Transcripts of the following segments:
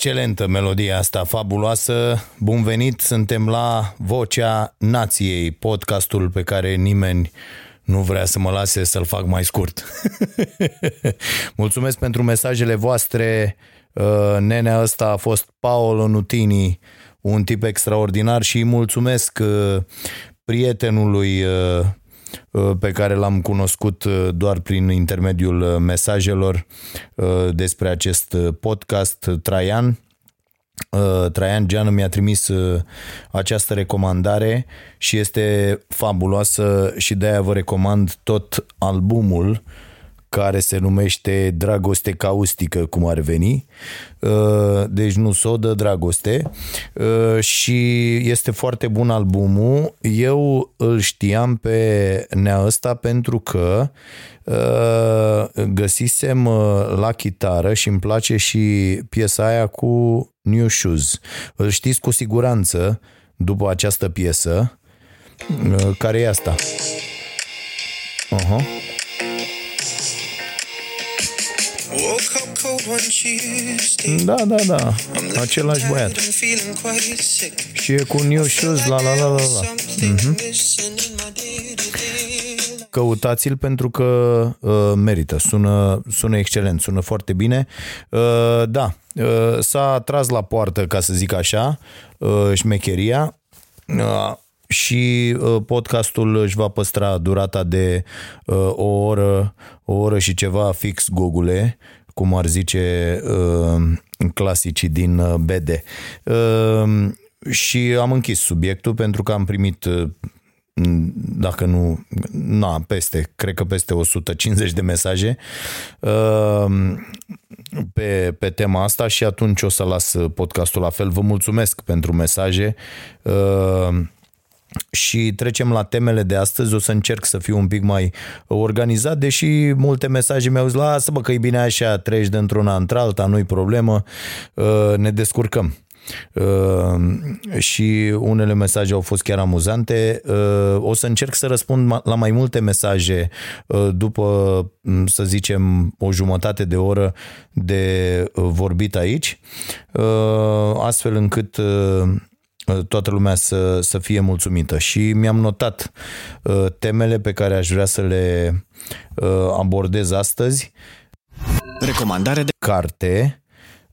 Excelentă melodia asta, fabuloasă. Bun venit, suntem la Vocea Nației, podcastul pe care nimeni nu vrea să mă lase să-l fac mai scurt. Mulțumesc pentru mesajele voastre. Uh, Nenea ăsta a fost Paolo Nutini, un tip extraordinar și îi mulțumesc uh, prietenului uh, uh, pe care l-am cunoscut uh, doar prin intermediul uh, mesajelor uh, despre acest uh, podcast, Traian. Uh, Traian Geanu mi-a trimis uh, această recomandare și este fabuloasă și de-aia vă recomand tot albumul care se numește Dragoste caustică, cum ar veni. Uh, Deci nu sodă, dragoste. Uh, Și este foarte bun albumul. Eu îl știam pe nea ăsta pentru că uh, găsisem uh, la chitară și îmi place și piesa aia cu New Shoes. Îl știți cu siguranță după această piesă, uh, care e asta. Uh-huh. Da, da, da. I'm Același looking băiat. tired and feeling quite sick. Și e cu New Shoes, la la la la la. Something missing in my day-to-day. Căutați-l pentru că uh, merită, sună, sună excelent, sună foarte bine. Uh, da, uh, s-a tras la poartă, ca să zic așa, uh, șmecheria. Uh, și uh, podcastul își va păstra durata de uh, o oră, o oră și ceva fix gogule, cum ar zice uh, clasicii din uh, BD. Uh, și am închis subiectul pentru că am primit uh, dacă nu, na, peste, cred că peste 150 de mesaje uh, pe, pe tema asta și atunci o să las podcastul la fel. Vă mulțumesc pentru mesaje uh, și trecem la temele de astăzi. O să încerc să fiu un pic mai organizat, deși multe mesaje mi-au zis, lasă bă că e bine așa, treci de într-una într-alta, nu-i problemă, uh, ne descurcăm. Uh, și unele mesaje au fost chiar amuzante. Uh, o să încerc să răspund ma- la mai multe mesaje uh, după, m, să zicem, o jumătate de oră de uh, vorbit aici, uh, astfel încât uh, toată lumea să, să fie mulțumită. Și mi-am notat uh, temele pe care aș vrea să le uh, abordez astăzi. Recomandare de Carte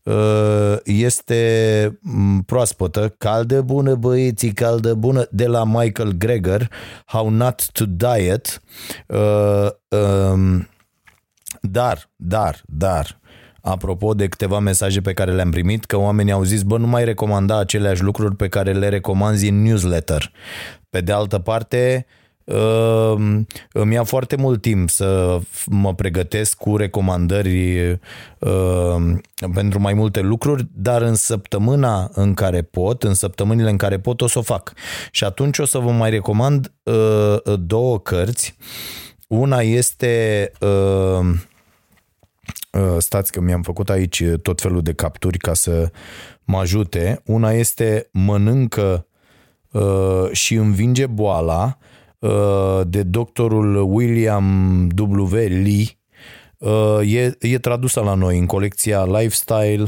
uh, este m, proaspătă, caldă bună băieții, caldă bună, de la Michael Greger, How Not to Diet. Uh, um, dar, dar, dar, apropo de câteva mesaje pe care le-am primit, că oamenii au zis, bă, nu mai recomanda aceleași lucruri pe care le recomanzi în newsletter. Pe de altă parte, uh, îmi ia foarte mult timp să f- mă pregătesc cu recomandări uh, pentru mai multe lucruri, dar în săptămâna în care pot, în săptămânile în care pot, o să o fac. Și atunci o să vă mai recomand uh, două cărți una este uh, uh, stați că mi-am făcut aici tot felul de capturi ca să mă ajute. Una este mănâncă uh, și învinge boala uh, de doctorul William W. Lee. Uh, e, e tradusă la noi în colecția Lifestyle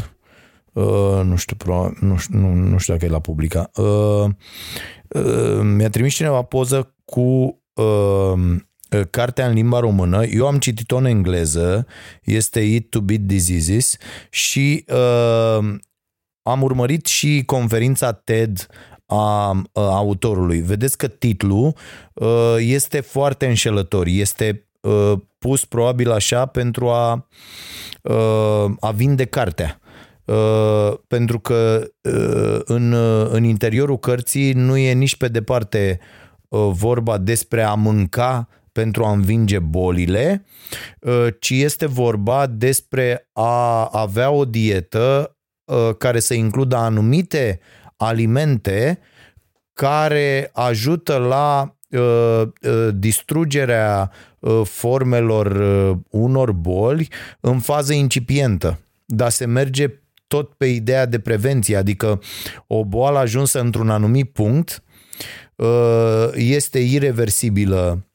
Uh, nu știu, probabil, nu, știu, nu, nu știu dacă e la publica. Uh, uh, mi-a trimis cineva poză cu uh, cartea în limba română. Eu am citit-o în engleză, este It to Beat Diseases și uh, am urmărit și conferința TED a, a autorului. Vedeți că titlul uh, este foarte înșelător, este uh, pus probabil așa pentru a, uh, a vinde cartea. Uh, pentru că uh, în, uh, în interiorul cărții nu e nici pe departe vorba despre a mânca pentru a învinge bolile, ci este vorba despre a avea o dietă care să includă anumite alimente care ajută la distrugerea formelor unor boli în fază incipientă. Dar se merge tot pe ideea de prevenție, adică o boală ajunsă într-un anumit punct uh, este irreversibilă uh,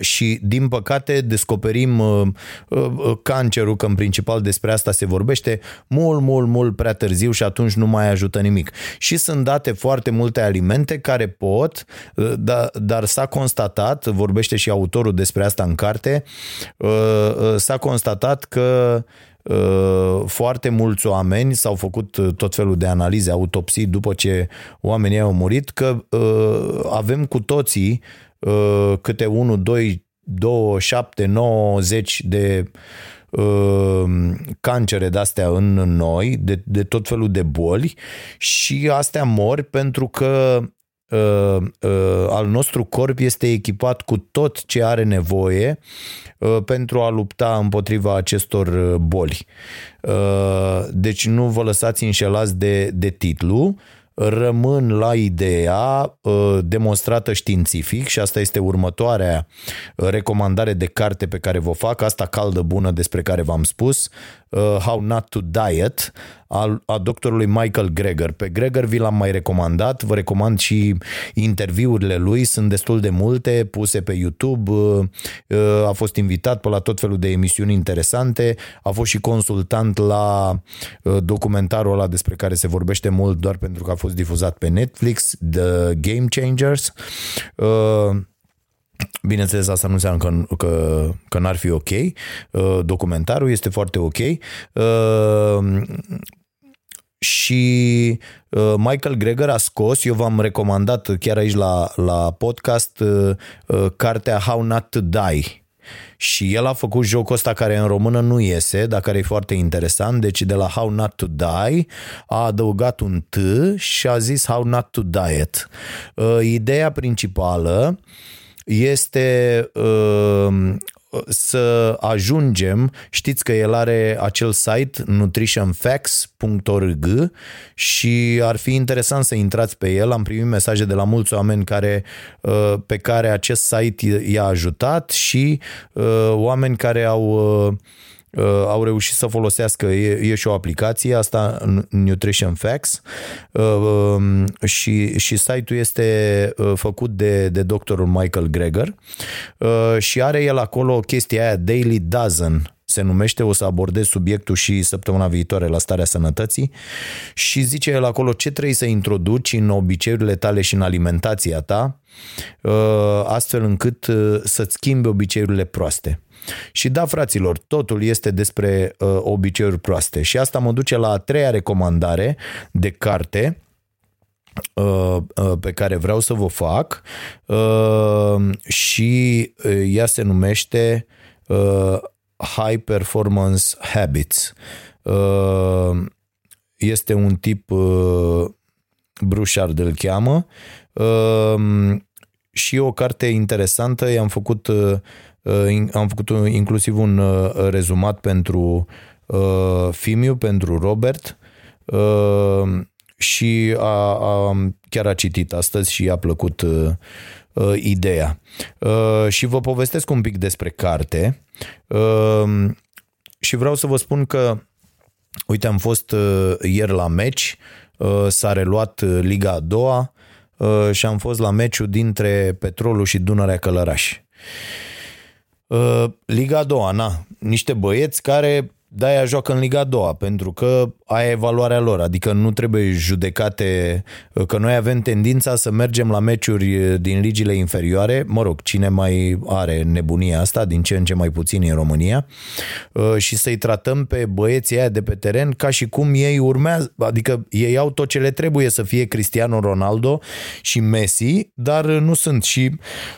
și din păcate descoperim uh, cancerul, că în principal despre asta se vorbește, mult, mult, mult prea târziu și atunci nu mai ajută nimic. Și sunt date foarte multe alimente care pot, dar, dar s-a constatat, vorbește și autorul despre asta în carte, s-a constatat că Uh, foarte mulți oameni s-au făcut uh, tot felul de analize, autopsii după ce oamenii au murit, că uh, avem cu toții câte 1, 2, 2, 7, 9, 10 de cancere de-astea în noi, de, de tot felul de boli și astea mor pentru că uh, uh, al nostru corp este echipat cu tot ce are nevoie uh, pentru a lupta împotriva acestor uh, boli. Uh, deci nu vă lăsați înșelați de, de titlu, rămân la ideea uh, demonstrată științific și asta este următoarea recomandare de carte pe care vă fac, asta caldă bună despre care v-am spus, uh, How Not to Diet, al, a doctorului Michael Greger. Pe Greger vi l-am mai recomandat, vă recomand și interviurile lui, sunt destul de multe, puse pe YouTube, uh, a fost invitat pe la tot felul de emisiuni interesante, a fost și consultant la documentarul ăla despre care se vorbește mult doar pentru că a fost difuzat pe Netflix, The Game Changers. Bineînțeles, asta nu înseamnă că, că, că n-ar fi ok. Uh, documentarul este foarte ok. Uh, și uh, Michael Greger a scos, eu v-am recomandat chiar aici la, la podcast, cartea How Not to Die și el a făcut jocul ăsta care în română nu iese, dar care e foarte interesant. Deci de la How Not to Die a adăugat un T și a zis How Not to Diet. Ideea principală este uh, să ajungem, știți că el are acel site nutritionfacts.org și ar fi interesant să intrați pe el. Am primit mesaje de la mulți oameni care, uh, pe care acest site i-a ajutat și uh, oameni care au Uh, au reușit să folosească, e, e și o aplicație, asta Nutrition Facts uh, um, și, și site-ul este uh, făcut de, de doctorul Michael Greger și are el acolo chestia aia Daily Dozen, se numește, o să abordez subiectul și săptămâna viitoare la starea sănătății și zice el acolo ce trebuie să introduci în obiceiurile tale și în alimentația ta astfel încât să-ți schimbi obiceiurile proaste. Și da, fraților, totul este despre uh, obiceiuri proaste. Și asta mă duce la a treia recomandare de carte uh, uh, pe care vreau să vă fac uh, și ea se numește High Performance Habits. Este un tip Brușard îl cheamă și e o carte interesantă, i-am făcut Uh, am făcut inclusiv un uh, rezumat pentru uh, Fimiu, pentru Robert și a, a, chiar a citit astăzi și i-a plăcut uh, ideea. Uh, și vă povestesc un pic despre carte uh, și vreau să vă spun că, uite, am fost uh, ieri la meci, uh, s-a reluat uh, Liga a doua uh, și am fost la meciul dintre Petrolul și Dunărea Călăraș. Uh, Liga a doua, na, niște băieți care de-aia joacă în Liga a doua, pentru că aia e valoarea lor, adică nu trebuie judecate, că noi avem tendința să mergem la meciuri din ligile inferioare, mă rog, cine mai are nebunia asta, din ce în ce mai puțin în România, și să-i tratăm pe băieții aia de pe teren ca și cum ei urmează, adică ei au tot ce le trebuie să fie Cristiano Ronaldo și Messi, dar nu sunt. Și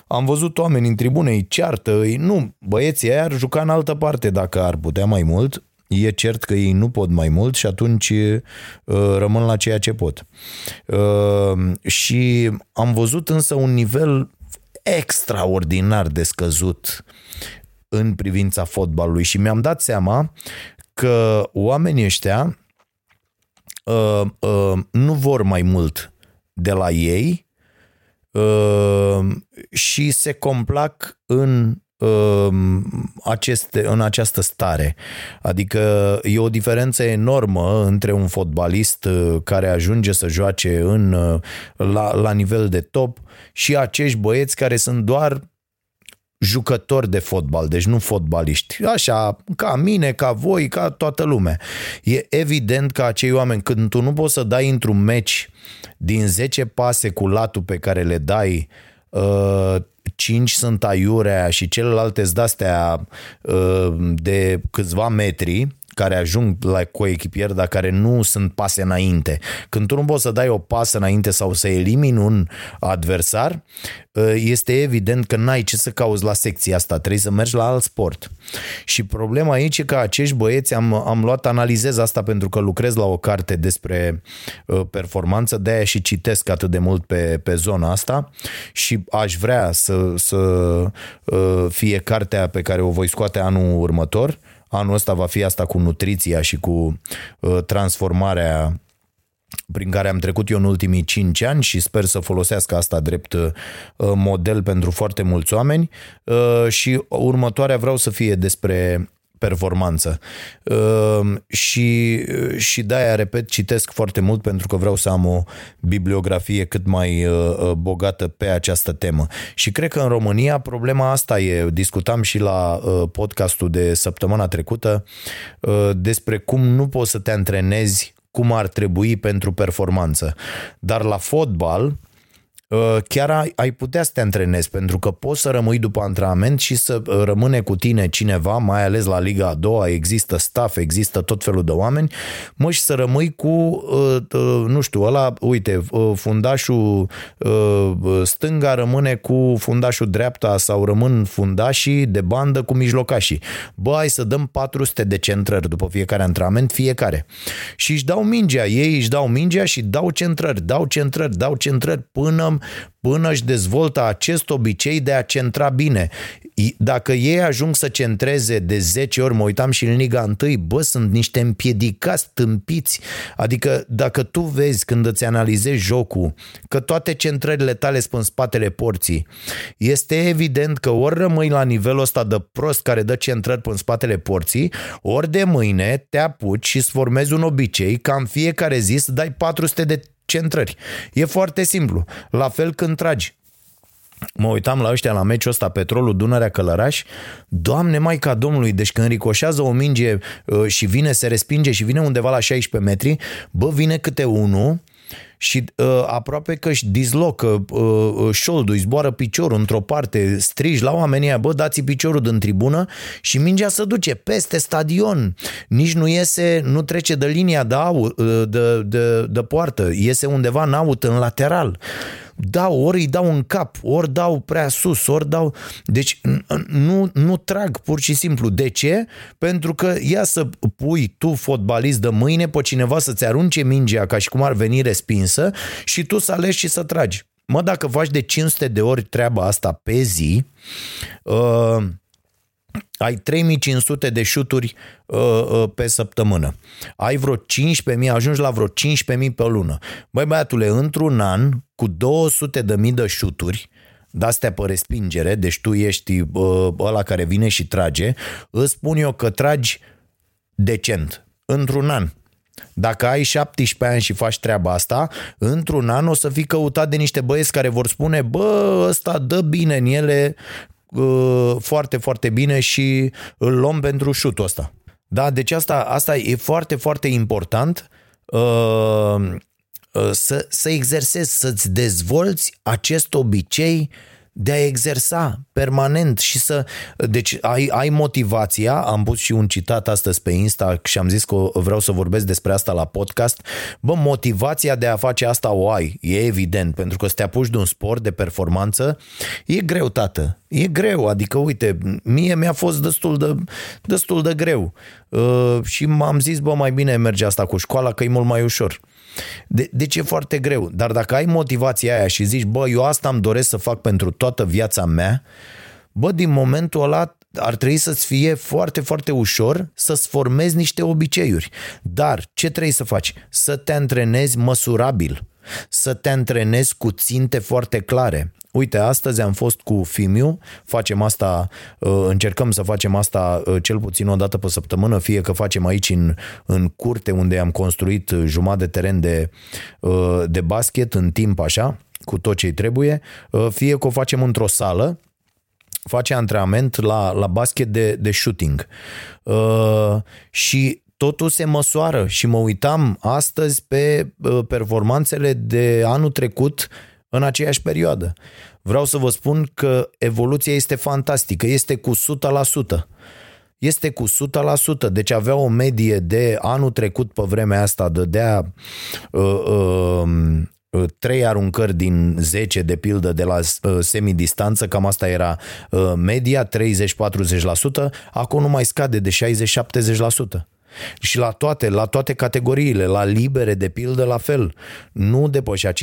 am văzut oameni în tribune, îi ceartă, îi, nu, băieții aia ar juca în altă parte dacă ar putea mai mult, E cert că ei nu pot mai mult și atunci uh, rămân la ceea ce pot. Uh, și am văzut însă un nivel extraordinar de scăzut în privința fotbalului și mi-am dat seama că oamenii ăștia uh, uh, nu vor mai mult de la ei uh, și se complac în aceste, în această stare. Adică e o diferență enormă între un fotbalist uh, care ajunge să joace în, uh, la, la nivel de top și acești băieți care sunt doar jucători de fotbal, deci nu fotbaliști. Așa, ca mine, ca voi, ca toată lumea. E evident că acei oameni, când tu nu poți să dai într-un meci din 10 pase cu latul pe care le dai, uh, 5 sunt aiurea și celelalte de-astea uh, de câțiva metri, care ajung la coechipier, dar care nu sunt pase înainte. Când tu nu poți să dai o pasă înainte sau să elimini un adversar, ă, este evident că n-ai ce să cauți la secția asta, trebuie să mergi la alt sport. Și problema aici e că acești băieți, am, am luat, analizez asta pentru că lucrez la o carte despre ă, performanță, de-aia și citesc atât de mult pe, pe zona asta și aș vrea să, să ă, fie cartea pe care o voi scoate anul următor, Anul ăsta va fi asta cu nutriția și cu uh, transformarea prin care am trecut eu în ultimii 5 ani și sper să folosească asta drept uh, model pentru foarte mulți oameni. Uh, și următoarea vreau să fie despre performanță. Ehm, și, și de-aia, repet, citesc foarte mult pentru că vreau să am o bibliografie cât mai uh, uh, bogată pe această temă. Și cred că în România problema asta e, discutam și la uh, podcastul de săptămâna trecută despre cum nu poți să te antrenezi cum ar trebui pentru performanță. Dar la fotbal, Uh, chiar ai, ai putea să te antrenezi, pentru că poți să rămâi după antrenament și să uh, rămâne cu tine cineva, mai ales la Liga a doua, există staff, există tot felul de oameni, mă, și să rămâi cu, uh, nu știu, ăla, uite, fundașul stânga rămâne cu fundașul dreapta sau rămân fundașii de bandă cu mijlocașii. Bă, hai să dăm 400 de centrări după fiecare antrenament, fiecare. Și își dau mingea, ei își dau mingea și dau centrări, dau centrări, dau centrări până până își dezvoltă acest obicei de a centra bine. Dacă ei ajung să centreze de 10 ori, mă uitam și în Liga 1, bă, sunt niște împiedicați, tâmpiți. Adică dacă tu vezi când îți analizezi jocul că toate centrările tale sunt în spatele porții, este evident că ori rămâi la nivelul ăsta de prost care dă centrări pe în spatele porții, ori de mâine te apuci și îți formezi un obicei ca în fiecare zi să dai 400 de centrări. E foarte simplu. La fel când tragi. Mă uitam la ăștia la meciul ăsta, Petrolul Dunărea Călăraș, Doamne Maica Domnului, deci când ricoșează o minge uh, și vine, se respinge și vine undeva la 16 metri, bă, vine câte unul și uh, aproape că își dislocă uh, uh, șoldul, îi zboară piciorul într-o parte, strigi la oamenii aia, bă, dați piciorul din tribună și mingea se duce peste stadion. Nici nu iese, nu trece de linia de, au, uh, de, de, de poartă, iese undeva în aut, în lateral dau, ori îi dau în cap, ori dau prea sus, ori dau... Deci nu, nu trag pur și simplu. De ce? Pentru că ia să pui tu, fotbalist de mâine, pe cineva să-ți arunce mingea ca și cum ar veni respinsă și tu să alegi și să tragi. Mă, dacă faci de 500 de ori treaba asta pe zi, uh, ai 3500 de șuturi uh, uh, pe săptămână. Ai vreo 15.000, ajungi la vreo 15.000 pe lună. Băi băiatule, într-un an, cu 200 de mii de șuturi, de-astea pe respingere, deci tu ești uh, ăla care vine și trage, îți spun eu că tragi decent, într-un an. Dacă ai 17 ani și faci treaba asta, într-un an o să fii căutat de niște băieți care vor spune, bă, ăsta dă bine în ele, uh, foarte, foarte bine și îl luăm pentru șutul ăsta. Da, deci asta, asta e foarte, foarte important uh, uh, să, să exersezi, să-ți dezvolți acest obicei de a exersa permanent și să... Deci ai, ai motivația, am pus și un citat astăzi pe Insta și am zis că vreau să vorbesc despre asta la podcast. Bă, motivația de a face asta o ai, e evident, pentru că să te apuci de un sport de performanță, e greu, tată. E greu, adică uite, mie mi-a fost destul de, destul de greu uh, și m-am zis, bă, mai bine merge asta cu școala că e mult mai ușor. De, deci e foarte greu. Dar dacă ai motivația aia și zici, bă, eu asta îmi doresc să fac pentru toată viața mea, bă, din momentul ăla ar trebui să-ți fie foarte, foarte ușor să-ți formezi niște obiceiuri. Dar ce trebuie să faci? Să te antrenezi măsurabil, să te antrenezi cu ținte foarte clare. Uite, astăzi am fost cu Fimiu, facem asta, uh, încercăm să facem asta uh, cel puțin o dată pe săptămână, fie că facem aici în, în curte unde am construit jumătate de teren de, uh, de basket în timp așa, cu tot ce trebuie, fie că o facem într-o sală, face antrenament la, la basket de, de shooting. Uh, și totul se măsoară și mă uitam astăzi pe performanțele de anul trecut în aceeași perioadă. Vreau să vă spun că evoluția este fantastică, este cu 100%. Este cu 100%, deci avea o medie de anul trecut pe vremea asta, dădea uh, uh, uh, 3 aruncări din 10 de pildă de la uh, semidistanță, cam asta era uh, media, 30-40%, acum nu mai scade de 60-70%. Și la toate, la toate categoriile, la libere, de pildă, la fel. Nu depășea 50%,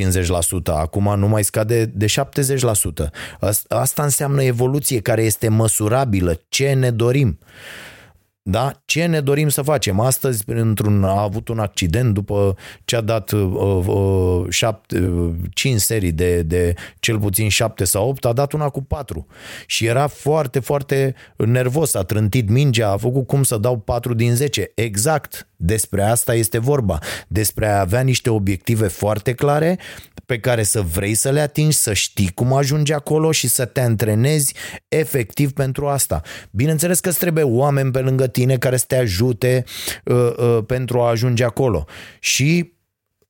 acum nu mai scade de 70%. Asta înseamnă evoluție care este măsurabilă. Ce ne dorim? Da? Ce ne dorim să facem? Astăzi, într-un, a avut un accident după ce a dat uh, uh, șapte, uh, cinci serii de, de cel puțin șapte sau opt, a dat una cu patru. Și era foarte, foarte nervos, a trântit mingea, a făcut cum să dau patru din zece. Exact despre asta este vorba. Despre a avea niște obiective foarte clare pe care să vrei să le atingi, să știi cum ajungi acolo și să te antrenezi efectiv pentru asta. Bineînțeles că îți trebuie oameni pe lângă tine care să te ajute uh, uh, pentru a ajunge acolo. Și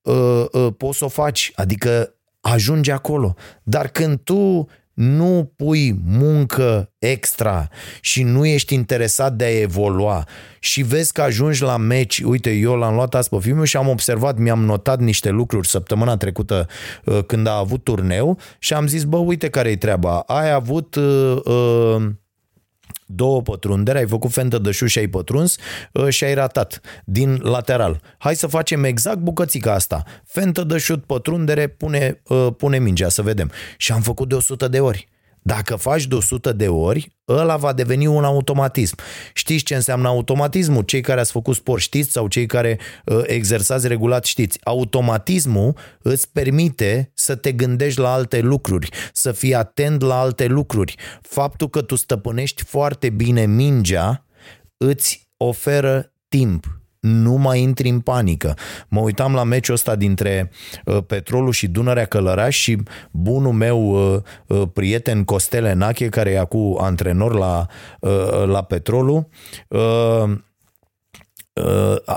uh, uh, poți să o faci, adică ajungi acolo. Dar când tu nu pui muncă extra și nu ești interesat de a evolua. Și vezi că ajungi la meci, uite, eu l-am luat azi pe filmul și am observat, mi-am notat niște lucruri săptămâna trecută uh, când a avut turneu și am zis, bă, uite care e treaba, ai avut uh, uh, două pătrunderi, ai făcut fentă de șu și ai pătruns uh, și ai ratat din lateral. Hai să facem exact bucățica asta. Fentă de șut, pătrundere, pune, uh, pune mingea să vedem. Și am făcut de 100 de ori. Dacă faci de 100 de ori, ăla va deveni un automatism. Știți ce înseamnă automatismul? Cei care ați făcut sport știți sau cei care uh, exersați regulat știți. Automatismul îți permite să te gândești la alte lucruri, să fii atent la alte lucruri. Faptul că tu stăpânești foarte bine mingea îți oferă timp nu mai intri în panică. Mă uitam la meciul ăsta dintre uh, Petrolul și Dunărea Călăraș și bunul meu uh, uh, prieten Costele Nache, care e acum antrenor la, uh, la Petrolul, uh, Uh,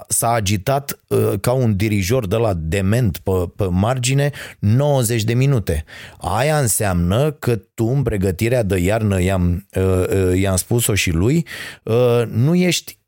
s-a agitat uh, ca un dirijor de la dement pe, pe margine 90 de minute. Aia înseamnă că tu în pregătirea de iarnă, i-am, uh, i-am spus-o și lui, nu ești,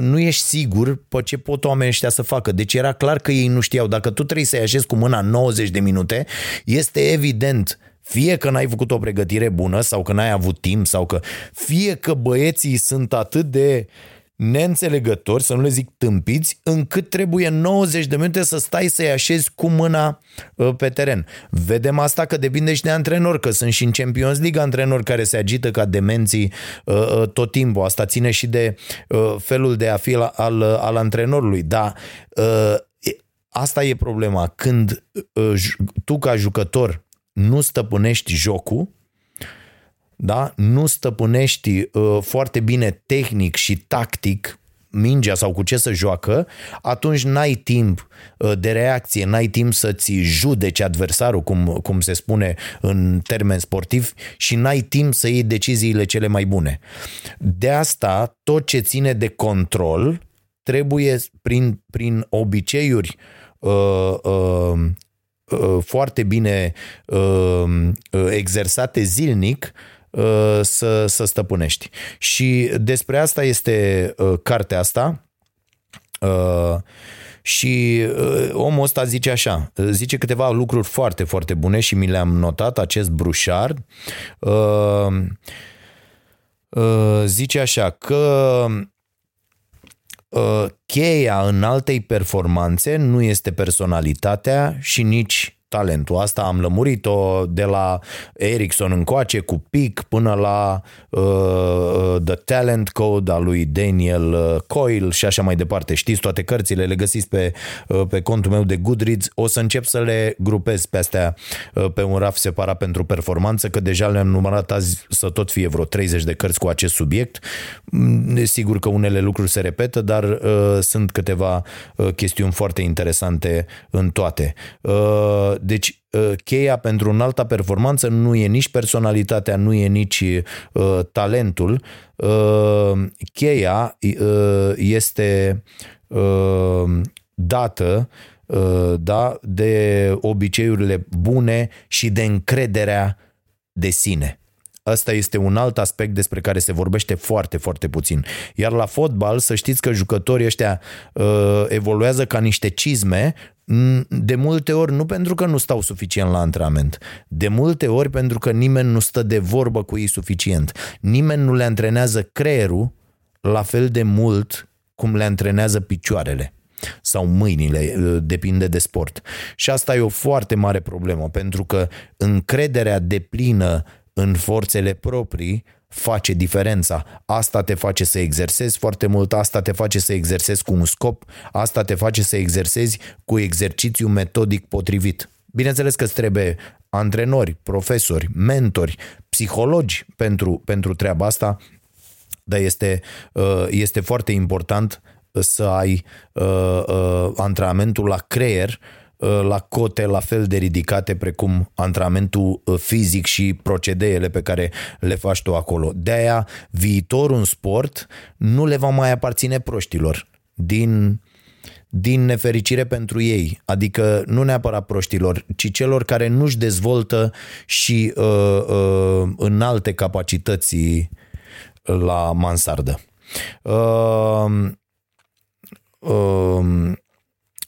nu ești sigur pe ce pot oamenii ăștia să facă. Deci era clar că ei nu știau. Dacă tu trebuie să-i așezi cu mâna 90 de minute, este evident fie că n-ai făcut o pregătire bună sau că n-ai avut timp sau că fie că băieții sunt atât de uh, neînțelegători, să nu le zic tâmpiți, încât trebuie 90 de minute să stai să-i așezi cu mâna uh, pe teren. Vedem asta că depinde și de antrenor, că sunt și în Champions League antrenori care se agită ca demenții uh, uh, tot timpul. Asta ține și de felul de a fi al, al antrenorului. Dar asta e problema. Când tu ca jucător nu stăpânești jocul, da? nu stăpânești uh, foarte bine tehnic și tactic mingea sau cu ce să joacă, atunci n-ai timp uh, de reacție, n-ai timp să-ți judeci adversarul, cum, cum se spune în termen sportiv, și n-ai timp să iei deciziile cele mai bune. De asta, tot ce ține de control trebuie prin, prin obiceiuri uh, uh, uh, foarte bine uh, uh exersate zilnic, Uh, să, să stăpânești. Și despre asta este uh, cartea asta. Uh, și omul ăsta zice așa, zice câteva lucruri foarte, foarte bune și mi le-am notat, acest Brușard. Zice așa că cheia în altei performanțe nu este personalitatea și nici talentul. Asta am lămurit-o de la Ericsson încoace cu pic până la uh, The Talent Code al lui Daniel uh, Coyle și așa mai departe. Știți toate cărțile, le găsiți pe, uh, pe contul meu de Goodreads. O să încep să le grupez pe astea uh, pe un raf separat pentru performanță, că deja le-am numărat azi să tot fie vreo 30 de cărți cu acest subiect. Mm, sigur că unele lucruri se repetă, dar uh, sunt câteva uh, chestiuni foarte interesante în toate. Uh, deci uh, cheia pentru înalta performanță nu e nici personalitatea, nu e nici uh, talentul. Uh, cheia uh, este uh, dată uh, da, de obiceiurile bune și de încrederea de sine. Asta este un alt aspect despre care se vorbește foarte, foarte puțin. Iar la fotbal, să știți că jucătorii ăștia uh, evoluează ca niște cizme, de multe ori nu pentru că nu stau suficient la antrenament, de multe ori pentru că nimeni nu stă de vorbă cu ei suficient. Nimeni nu le antrenează creierul la fel de mult cum le antrenează picioarele sau mâinile, uh, depinde de sport. Și asta e o foarte mare problemă, pentru că încrederea deplină în forțele proprii face diferența. Asta te face să exersezi foarte mult, asta te face să exersezi cu un scop, asta te face să exersezi cu exercițiu metodic potrivit. Bineînțeles că îți trebuie antrenori, profesori, mentori, psihologi pentru, pentru treaba asta, dar este, uh, este foarte important să ai uh, uh, antrenamentul la creier Uh, la cote la fel de ridicate precum antrenamentul uh, fizic și procedeele pe care le faci tu acolo. De aia viitorul în sport nu le va mai aparține proștilor din din nefericire pentru ei, adică nu neapărat proștilor, ci celor care nu-și dezvoltă și uh, uh, în alte capacități la mansardă. Uh, uh,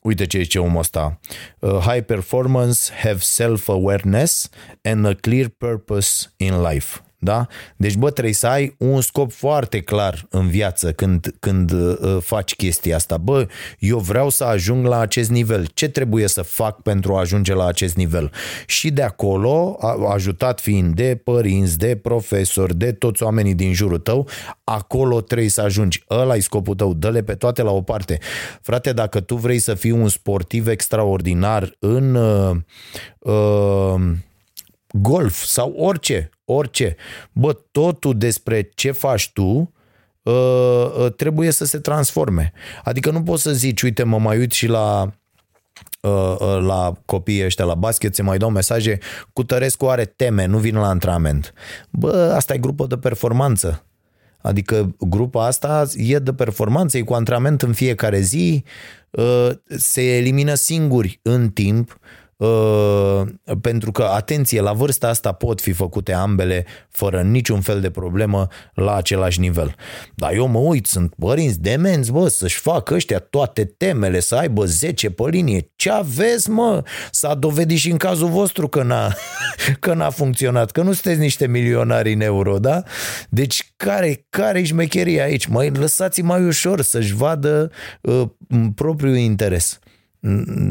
Uite ce zice omul ăsta. Uh, high performance have self-awareness and a clear purpose in life. Da? Deci, bă, trebuie să ai un scop foarte clar în viață când, când uh, faci chestia asta. Bă, eu vreau să ajung la acest nivel. Ce trebuie să fac pentru a ajunge la acest nivel? Și de acolo, ajutat fiind de părinți, de profesori, de toți oamenii din jurul tău, acolo trebuie să ajungi. Ăla e scopul tău. Dă-le pe toate la o parte. Frate, dacă tu vrei să fii un sportiv extraordinar în... Uh, uh, golf sau orice, orice. Bă, totul despre ce faci tu uh, uh, trebuie să se transforme. Adică nu poți să zici, uite, mă mai uit și la uh, uh, la copiii ăștia la basket, se mai dau mesaje, cu Tărescu are teme, nu vine la antrenament. Bă, asta e grupă de performanță. Adică grupa asta e de performanță, e cu antrenament în fiecare zi, uh, se elimină singuri în timp, Uh, pentru că, atenție, la vârsta asta pot fi făcute ambele fără niciun fel de problemă la același nivel. Dar eu mă uit, sunt părinți demenți, bă, să-și facă ăștia toate temele, să aibă 10 pe linie. Ce aveți, mă? S-a dovedit și în cazul vostru că n-a, că n-a funcționat, că nu sunteți niște milionari în euro, da? Deci care, care e șmecheria aici? Mai lăsați mai ușor să-și vadă uh, propriul interes.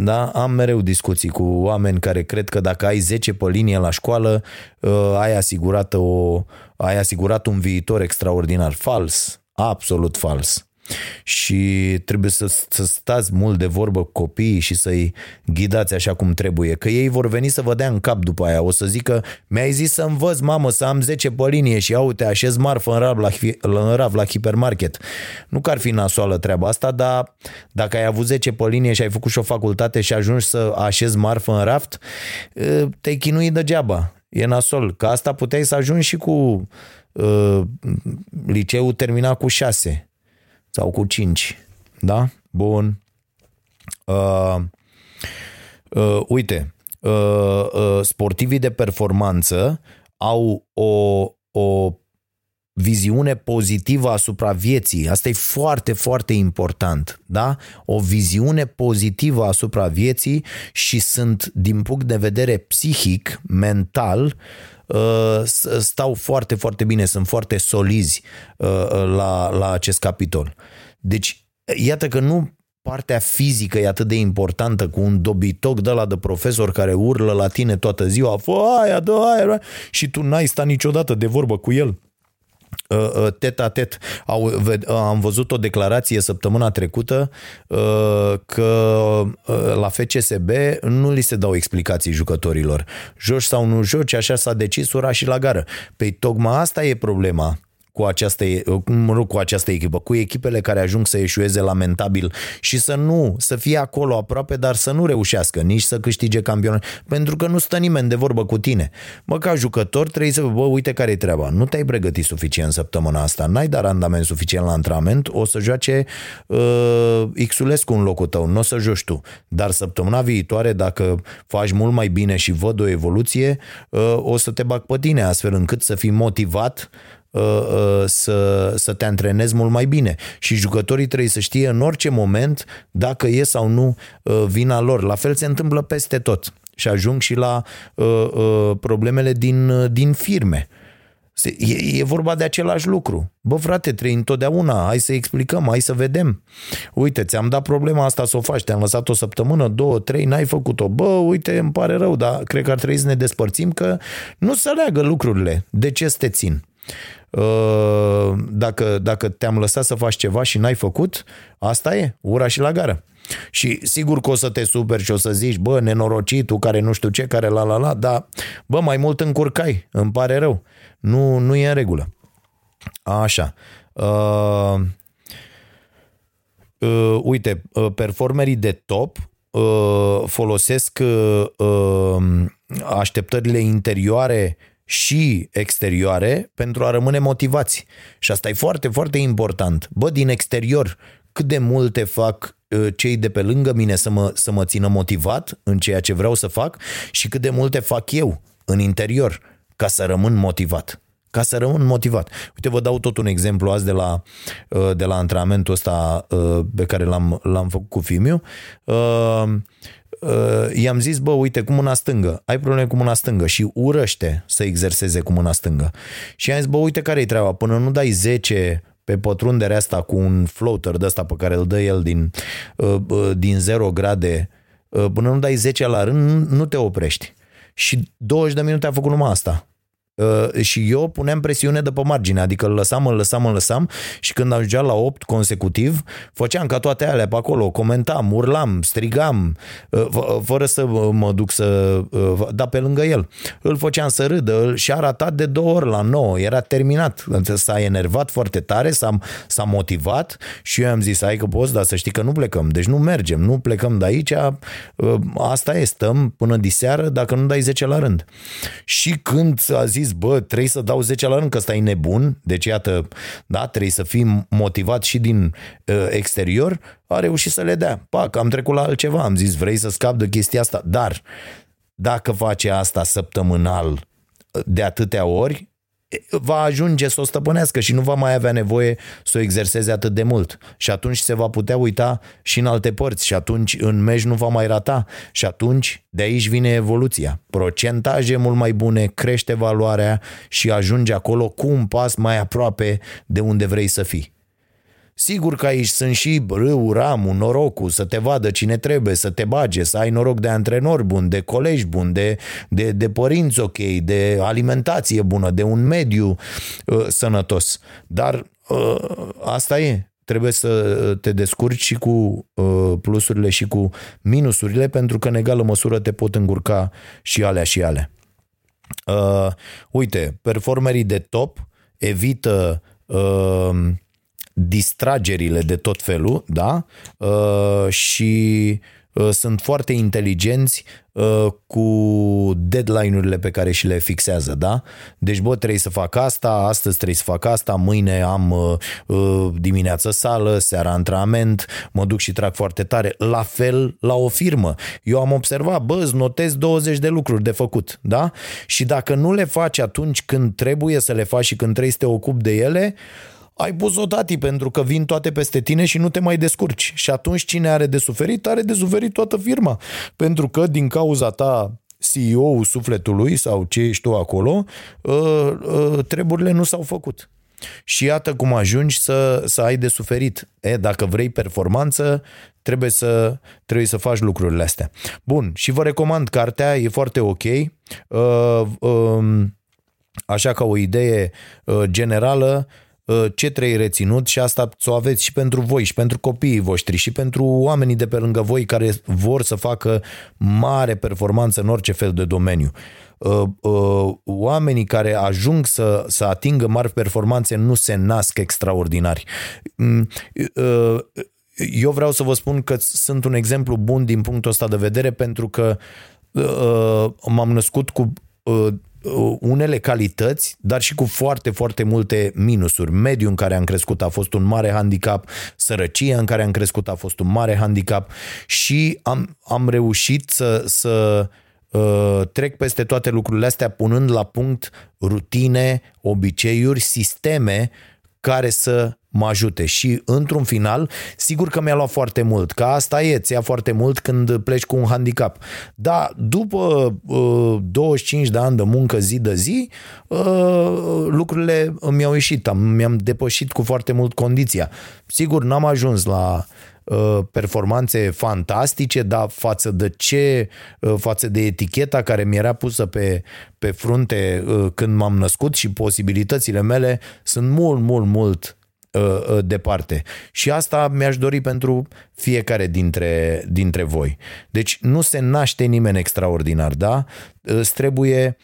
Da, am mereu discuții cu oameni care cred că dacă ai 10 pe linie la școală, uh, ai asigurat, o, ai asigurat un viitor extraordinar. Fals, absolut fals. Și trebuie să, să stați mult de vorbă cu copiii și să-i ghidați așa cum trebuie, că ei vor veni să vă dea în cap după aia, o să zică mi-ai zis să învăț, mamă, să am 10 pe linie și au te așez marfă în rav la, în rav la hipermarket. Nu că ar fi nasoală treaba asta, dar dacă ai avut 10 pe linie și ai făcut și o facultate și ajungi să așezi marfă în raft, te-ai chinuit degeaba. E nasol. Că asta puteai să ajungi și cu uh, liceul terminat cu 6 sau cu 5. Da? Bun. Uh, uh, uite, uh, uh, sportivii de performanță au o, o viziune pozitivă asupra vieții. Asta e foarte, foarte important, da? O viziune pozitivă asupra vieții și sunt, din punct de vedere psihic, mental, uh, stau foarte, foarte bine, sunt foarte solizi uh, la, la acest capitol. Deci, iată că nu partea fizică e atât de importantă cu un dobitoc de la de profesor care urlă la tine toată ziua, fă aia, dă aia, și tu n-ai stat niciodată de vorbă cu el Uh, uh, tet a tet. Au, uh, am văzut o declarație săptămâna trecută că la FCSB nu li se dau explicații jucătorilor. Joci sau nu joci, așa s-a decis ora și la gară. Păi tocmai asta e problema cu această, nu cu această echipă, cu echipele care ajung să eșueze lamentabil și să nu, să fie acolo aproape, dar să nu reușească nici să câștige campionat, pentru că nu stă nimeni de vorbă cu tine. Mă, ca jucător trebuie să, bă, uite care e treaba, nu te-ai pregătit suficient săptămâna asta, n-ai dat randament suficient la antrenament, o să joace uh, Xulescu în locul tău, nu o să joci tu, dar săptămâna viitoare, dacă faci mult mai bine și văd o evoluție, uh, o să te bag pe tine, astfel încât să fii motivat Uh, uh, să, să te antrenezi mult mai bine. Și jucătorii trebuie să știe în orice moment dacă e sau nu uh, vina lor. La fel se întâmplă peste tot. Și ajung și la problemele din, din firme. E, e vorba de același lucru. Bă, frate, trei întotdeauna, hai să explicăm, hai să vedem. Uite, ți-am dat problema asta să o faci, te-am lăsat o săptămână, două, trei, n-ai făcut-o. Bă, uite, îmi pare rău, dar cred că ar trebui să ne despărțim că nu se leagă lucrurile. De ce să te țin? Uh, dacă, dacă te-am lăsat să faci ceva și n-ai făcut, asta e, ura și la gară. Și sigur că o să te superi și o să zici, bă, nenorocit, tu care nu știu ce, care la la la, dar, bă, mai mult încurcai, îmi pare rău. Nu, nu e în regulă. Așa. Uh, uh, uite, uh, performerii de top uh, folosesc uh, uh, așteptările interioare și exterioare pentru a rămâne motivați. Și asta e foarte, foarte important. Bă, din exterior, cât de multe fac uh, cei de pe lângă mine să mă, să mă țină motivat în ceea ce vreau să fac și cât de multe fac eu în interior ca să rămân motivat. Ca să rămân motivat. Uite, vă dau tot un exemplu azi de la, uh, de la antrenamentul ăsta uh, pe care l-am, l-am făcut cu Fimiu uh, i-am zis, bă, uite, cu mâna stângă, ai probleme cu mâna stângă și urăște să exerseze cu mâna stângă. Și i-am zis, bă, uite care-i treaba, până nu dai 10 pe pătrunderea asta cu un floater de asta pe care îl dă el din, uh, uh, din 0 grade, uh, până nu dai 10 la rând, nu te oprești. Și 20 de minute a făcut numai asta. Uh, și eu puneam presiune de pe margine, adică îl lăsam, îl lăsam, îl lăsam și când ajungea la 8 consecutiv, făceam ca toate alea pe acolo, comentam, urlam, strigam, uh, fără să mă duc să... Uh, da, pe lângă el. Îl făceam să râdă și a ratat de două ori la 9, era terminat. S-a enervat foarte tare, s-a, s-a motivat și eu am zis, hai că poți, dar să știi că nu plecăm, deci nu mergem, nu plecăm de aici, asta e, stăm până diseară dacă nu dai 10 la rând. Și când a zis zis, bă, trebuie să dau 10 la rând, că ăsta e nebun, deci iată, da, trebuie să fii motivat și din uh, exterior, a reușit să le dea. Pac, am trecut la altceva, am zis, vrei să scap de chestia asta, dar dacă face asta săptămânal de atâtea ori, va ajunge să o stăpânească și nu va mai avea nevoie să o exerseze atât de mult. Și atunci se va putea uita și în alte părți și atunci în meci nu va mai rata și atunci de aici vine evoluția. Procentaje mult mai bune, crește valoarea și ajunge acolo cu un pas mai aproape de unde vrei să fii. Sigur că aici sunt și râul, ramul, norocul, să te vadă cine trebuie, să te bage, să ai noroc de antrenori bun, de colegi bun, de, de, de părinți ok, de alimentație bună, de un mediu uh, sănătos. Dar uh, asta e. trebuie să te descurci și cu uh, plusurile și cu minusurile, pentru că în egală măsură te pot încurca și alea și alea. Uh, uite, performerii de top evită uh, distragerile de tot felul, da? Uh, și uh, sunt foarte inteligenți uh, cu deadline-urile pe care și le fixează, da? Deci, bă, trebuie să fac asta, astăzi trebuie să fac asta, mâine am uh, uh, dimineață sală, seara antrenament, mă duc și trag foarte tare. La fel la o firmă. Eu am observat, bă, îți notez 20 de lucruri de făcut, da? Și dacă nu le faci atunci când trebuie să le faci și când trebuie să te ocupi de ele, ai pus-o tati pentru că vin toate peste tine și nu te mai descurci. Și atunci cine are de suferit? Are de suferit toată firma. Pentru că din cauza ta CEO-ul sufletului sau ce ești tu acolo, uh, uh, treburile nu s-au făcut. Și iată cum ajungi să, să ai de suferit. E, dacă vrei performanță, trebuie să, trebuie să faci lucrurile astea. Bun, și vă recomand cartea, e foarte ok. Uh, uh, așa ca o idee uh, generală, uh, ce trebuie reținut și asta să o aveți și pentru voi și pentru copiii voștri și pentru oamenii de pe lângă voi care vor să facă mare performanță în orice fel de domeniu. Uh, uh, oamenii care ajung să, să atingă mari performanțe nu se nasc extraordinari. Mm, uh, Eu vreau să vă spun că sunt un exemplu bun din punctul ăsta de vedere pentru că m-am născut cu unele calități, dar și cu foarte, foarte multe minusuri. Mediul în care am crescut a fost un mare handicap, sărăcia în care am crescut a fost un mare handicap și am, am reușit să, să uh, trec peste toate lucrurile astea punând la punct rutine, obiceiuri, sisteme care să mă ajute și într-un final, sigur că mi-a luat foarte mult, că asta e, ți ia foarte mult când pleci cu un handicap. Da, după uh, 25 de ani de muncă zi de zi, uh, lucrurile mi-au ieșit, am, mi-am depășit cu foarte mult condiția. Sigur, n-am ajuns la uh, performanțe fantastice, dar față de ce, uh, față de eticheta care mi era pusă pe, pe frunte uh, când m-am născut și posibilitățile mele sunt mult, mult, mult departe. Și asta mi-aș dori pentru fiecare dintre, dintre voi. Deci nu se naște nimeni extraordinar, da? Îți trebuie,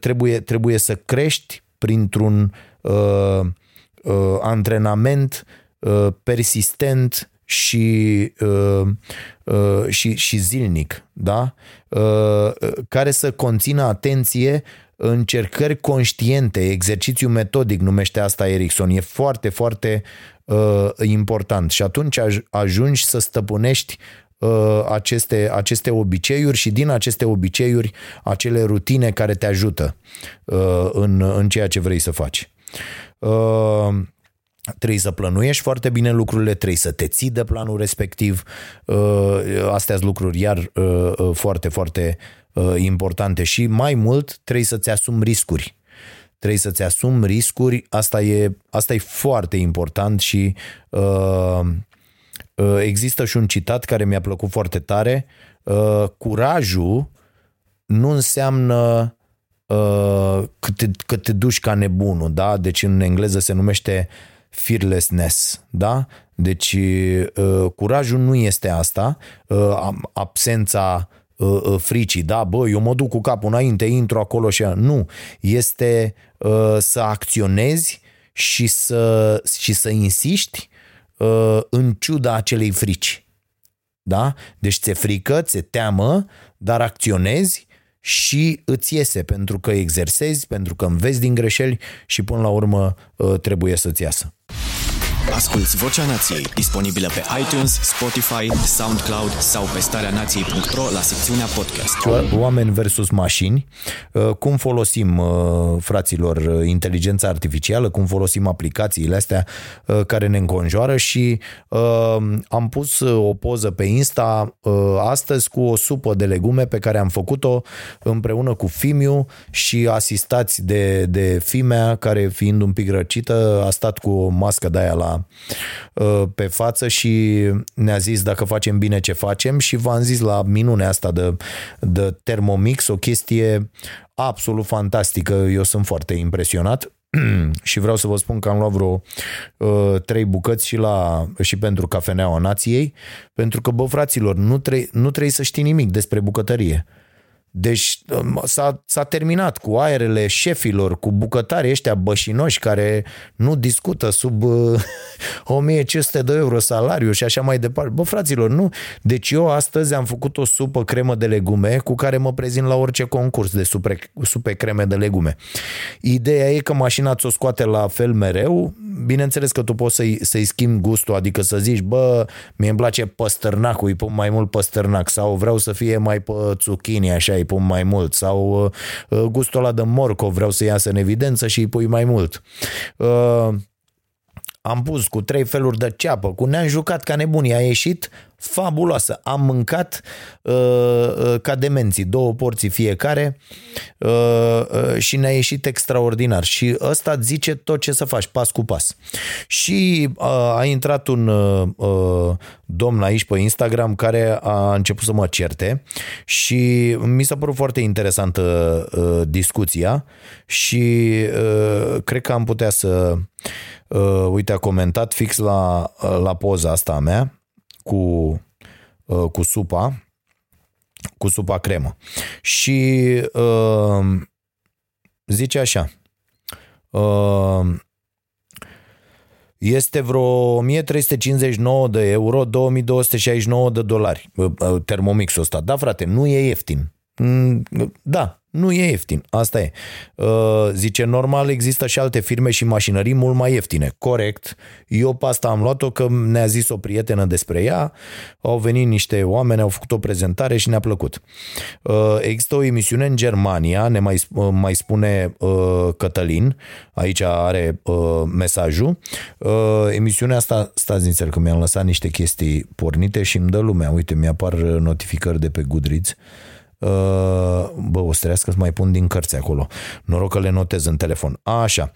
trebuie, trebuie să crești printr-un uh, uh, antrenament uh, persistent și, uh, uh, și, și zilnic, da? Uh, care să conțină atenție încercări conștiente, exercițiu metodic numește asta Erickson. E foarte, foarte uh, important și atunci ajungi să stăpânești uh, aceste, aceste obiceiuri și din aceste obiceiuri acele rutine care te ajută uh, în, în ceea ce vrei să faci. Uh, trebuie să plănuiești foarte bine lucrurile, trebuie să te ții de planul respectiv. Uh, astea sunt lucruri iar uh, uh, foarte, foarte importante și mai mult trebuie să-ți asumi riscuri. Trebuie să-ți asumi riscuri, asta e, asta e foarte important și uh, există și un citat care mi-a plăcut foarte tare. Uh, curajul nu înseamnă uh, că, te, că te duci ca nebunul, da? Deci în engleză se numește uh, fearlessness, da? Deci uh, curajul nu este asta, uh, absența uh, fricii, da, bă, eu mă duc cu capul înainte, intru acolo și nu, este să acționezi și să, și să insiști în ciuda acelei frici. Da? Deci ți-e frică, ți-e teamă, dar acționezi și îți iese pentru că exersezi, pentru că înveți din greșeli și până la urmă trebuie să-ți iasă. Asculți Vocea Nației, disponibilă pe iTunes, Spotify, SoundCloud sau pe starea nației.ro la secțiunea podcast. Oameni versus mașini, uh, cum folosim, uh, fraților, uh, inteligența artificială, cum folosim aplicațiile astea care ne înconjoară și am pus o poză pe Insta astăzi cu o supă de legume pe care am făcut-o împreună cu Fimiu și asistați de, de Fimea, care fiind un pic răcită, a stat cu o mască de aia la Uh, pe față și ne-a zis dacă facem bine ce facem și v-am zis la minunea asta de, de Thermomix, o chestie absolut fantastică, eu sunt foarte impresionat. și vreau să vă spun că am luat vreo uh, trei bucăți și, la, și pentru cafeneaua nației, pentru că, bă, fraților, nu, tre- nu trebuie să știi nimic despre bucătărie. Deci um, s-a, s-a terminat cu aerele șefilor, cu bucătarii ăștia bășinoși care nu discută sub uh, 1500 de euro salariu și așa mai departe. Bă, fraților, nu. Deci eu astăzi am făcut o supă cremă de legume cu care mă prezint la orice concurs de supe, supe creme de legume. Ideea e că mașina ți-o scoate la fel mereu. Bineînțeles că tu poți să-i, să-i schimbi gustul, adică să zici, bă, mie îmi place păstărnacul, îi pun mai mult păstărnac sau vreau să fie mai pe zucchini, așa îi pun mai mult sau uh, gustul ăla de morcov vreau să iasă în evidență și îi pui mai mult. Uh, am pus cu trei feluri de ceapă, cu ne-am jucat ca nebunii, a ieșit fabuloasă. Am mâncat uh, uh, ca demenții, două porții fiecare uh, uh, și ne-a ieșit extraordinar. Și ăsta îți zice tot ce să faci, pas cu pas. Și uh, a intrat un uh, uh, domn aici pe Instagram care a început să mă certe și mi s-a părut foarte interesantă uh, discuția și uh, cred că am putea să uh, uite, a comentat fix la, uh, la poza asta a mea cu, uh, cu supa, cu supa cremă. Și uh, zice așa, uh, este vreo 1359 de euro, 2269 de dolari uh, uh, termomixul ăsta. Da, frate, nu e ieftin. Mm, Da, nu e ieftin, asta e. Uh, Zice, normal există și alte firme și mașinării mult mai ieftine. Corect. Eu pe asta am luat-o că ne-a zis o prietenă despre ea, au venit niște oameni, au făcut o prezentare și ne-a plăcut. Uh, Există o emisiune în Germania, ne mai, uh, mai spune uh, Cătălin, aici are uh, mesajul. Uh, Emisiunea asta, stați din că mi-am lăsat niște chestii pornite și îmi dă lumea. Uite, mi-apar notificări de pe Goodreads. Uh, bă, o să trească să mai pun din cărți acolo. Noroc că le notez în telefon. Așa.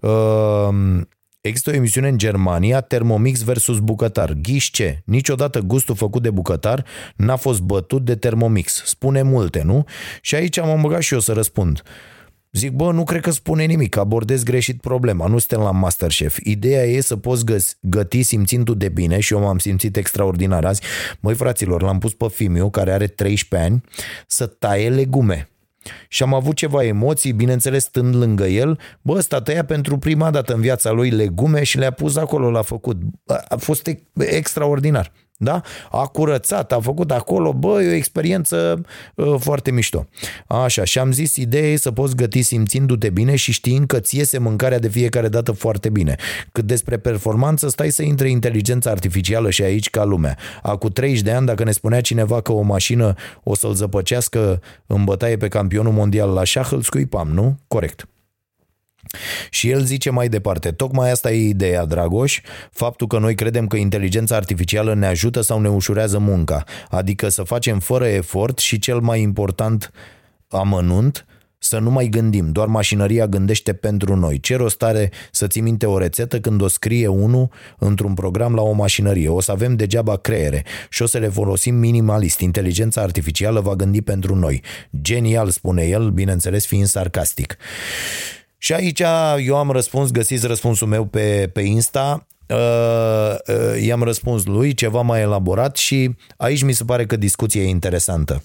Uh, Există o emisiune în Germania, Thermomix versus bucătar. Ghiși ce? Niciodată gustul făcut de bucătar n-a fost bătut de Thermomix. Spune multe, nu? Și aici am băgat și eu să răspund. Zic, bă, nu cred că spune nimic, abordez greșit problema, nu suntem la Masterchef. Ideea e să poți găs- găti simțindu de bine și eu m-am simțit extraordinar azi. Măi, fraților, l-am pus pe Fimiu, care are 13 ani, să taie legume. Și am avut ceva emoții, bineînțeles, stând lângă el. Bă, ăsta tăia pentru prima dată în viața lui legume și le-a pus acolo, l-a făcut. A fost e- extraordinar. Da? A curățat, a făcut acolo, bă, e o experiență uh, foarte mișto. Așa, și am zis, ideea e să poți găti simțindu-te bine și știind că ți iese mâncarea de fiecare dată foarte bine. Cât despre performanță, stai să intre inteligența artificială și aici ca lumea. Acum 30 de ani, dacă ne spunea cineva că o mașină o să-l zăpăcească în bătaie pe campionul mondial la șah, îl scuipam, nu? Corect. Și el zice mai departe, tocmai asta e ideea, Dragoș, faptul că noi credem că inteligența artificială ne ajută sau ne ușurează munca, adică să facem fără efort și cel mai important amănunt, să nu mai gândim, doar mașinăria gândește pentru noi. Ce rost are să ții minte o rețetă când o scrie unul într-un program la o mașinărie? O să avem degeaba creiere și o să le folosim minimalist. Inteligența artificială va gândi pentru noi. Genial, spune el, bineînțeles fiind sarcastic. Și aici eu am răspuns, găsiți răspunsul meu pe, pe Insta, uh, uh, i-am răspuns lui ceva mai elaborat și aici mi se pare că discuția e interesantă.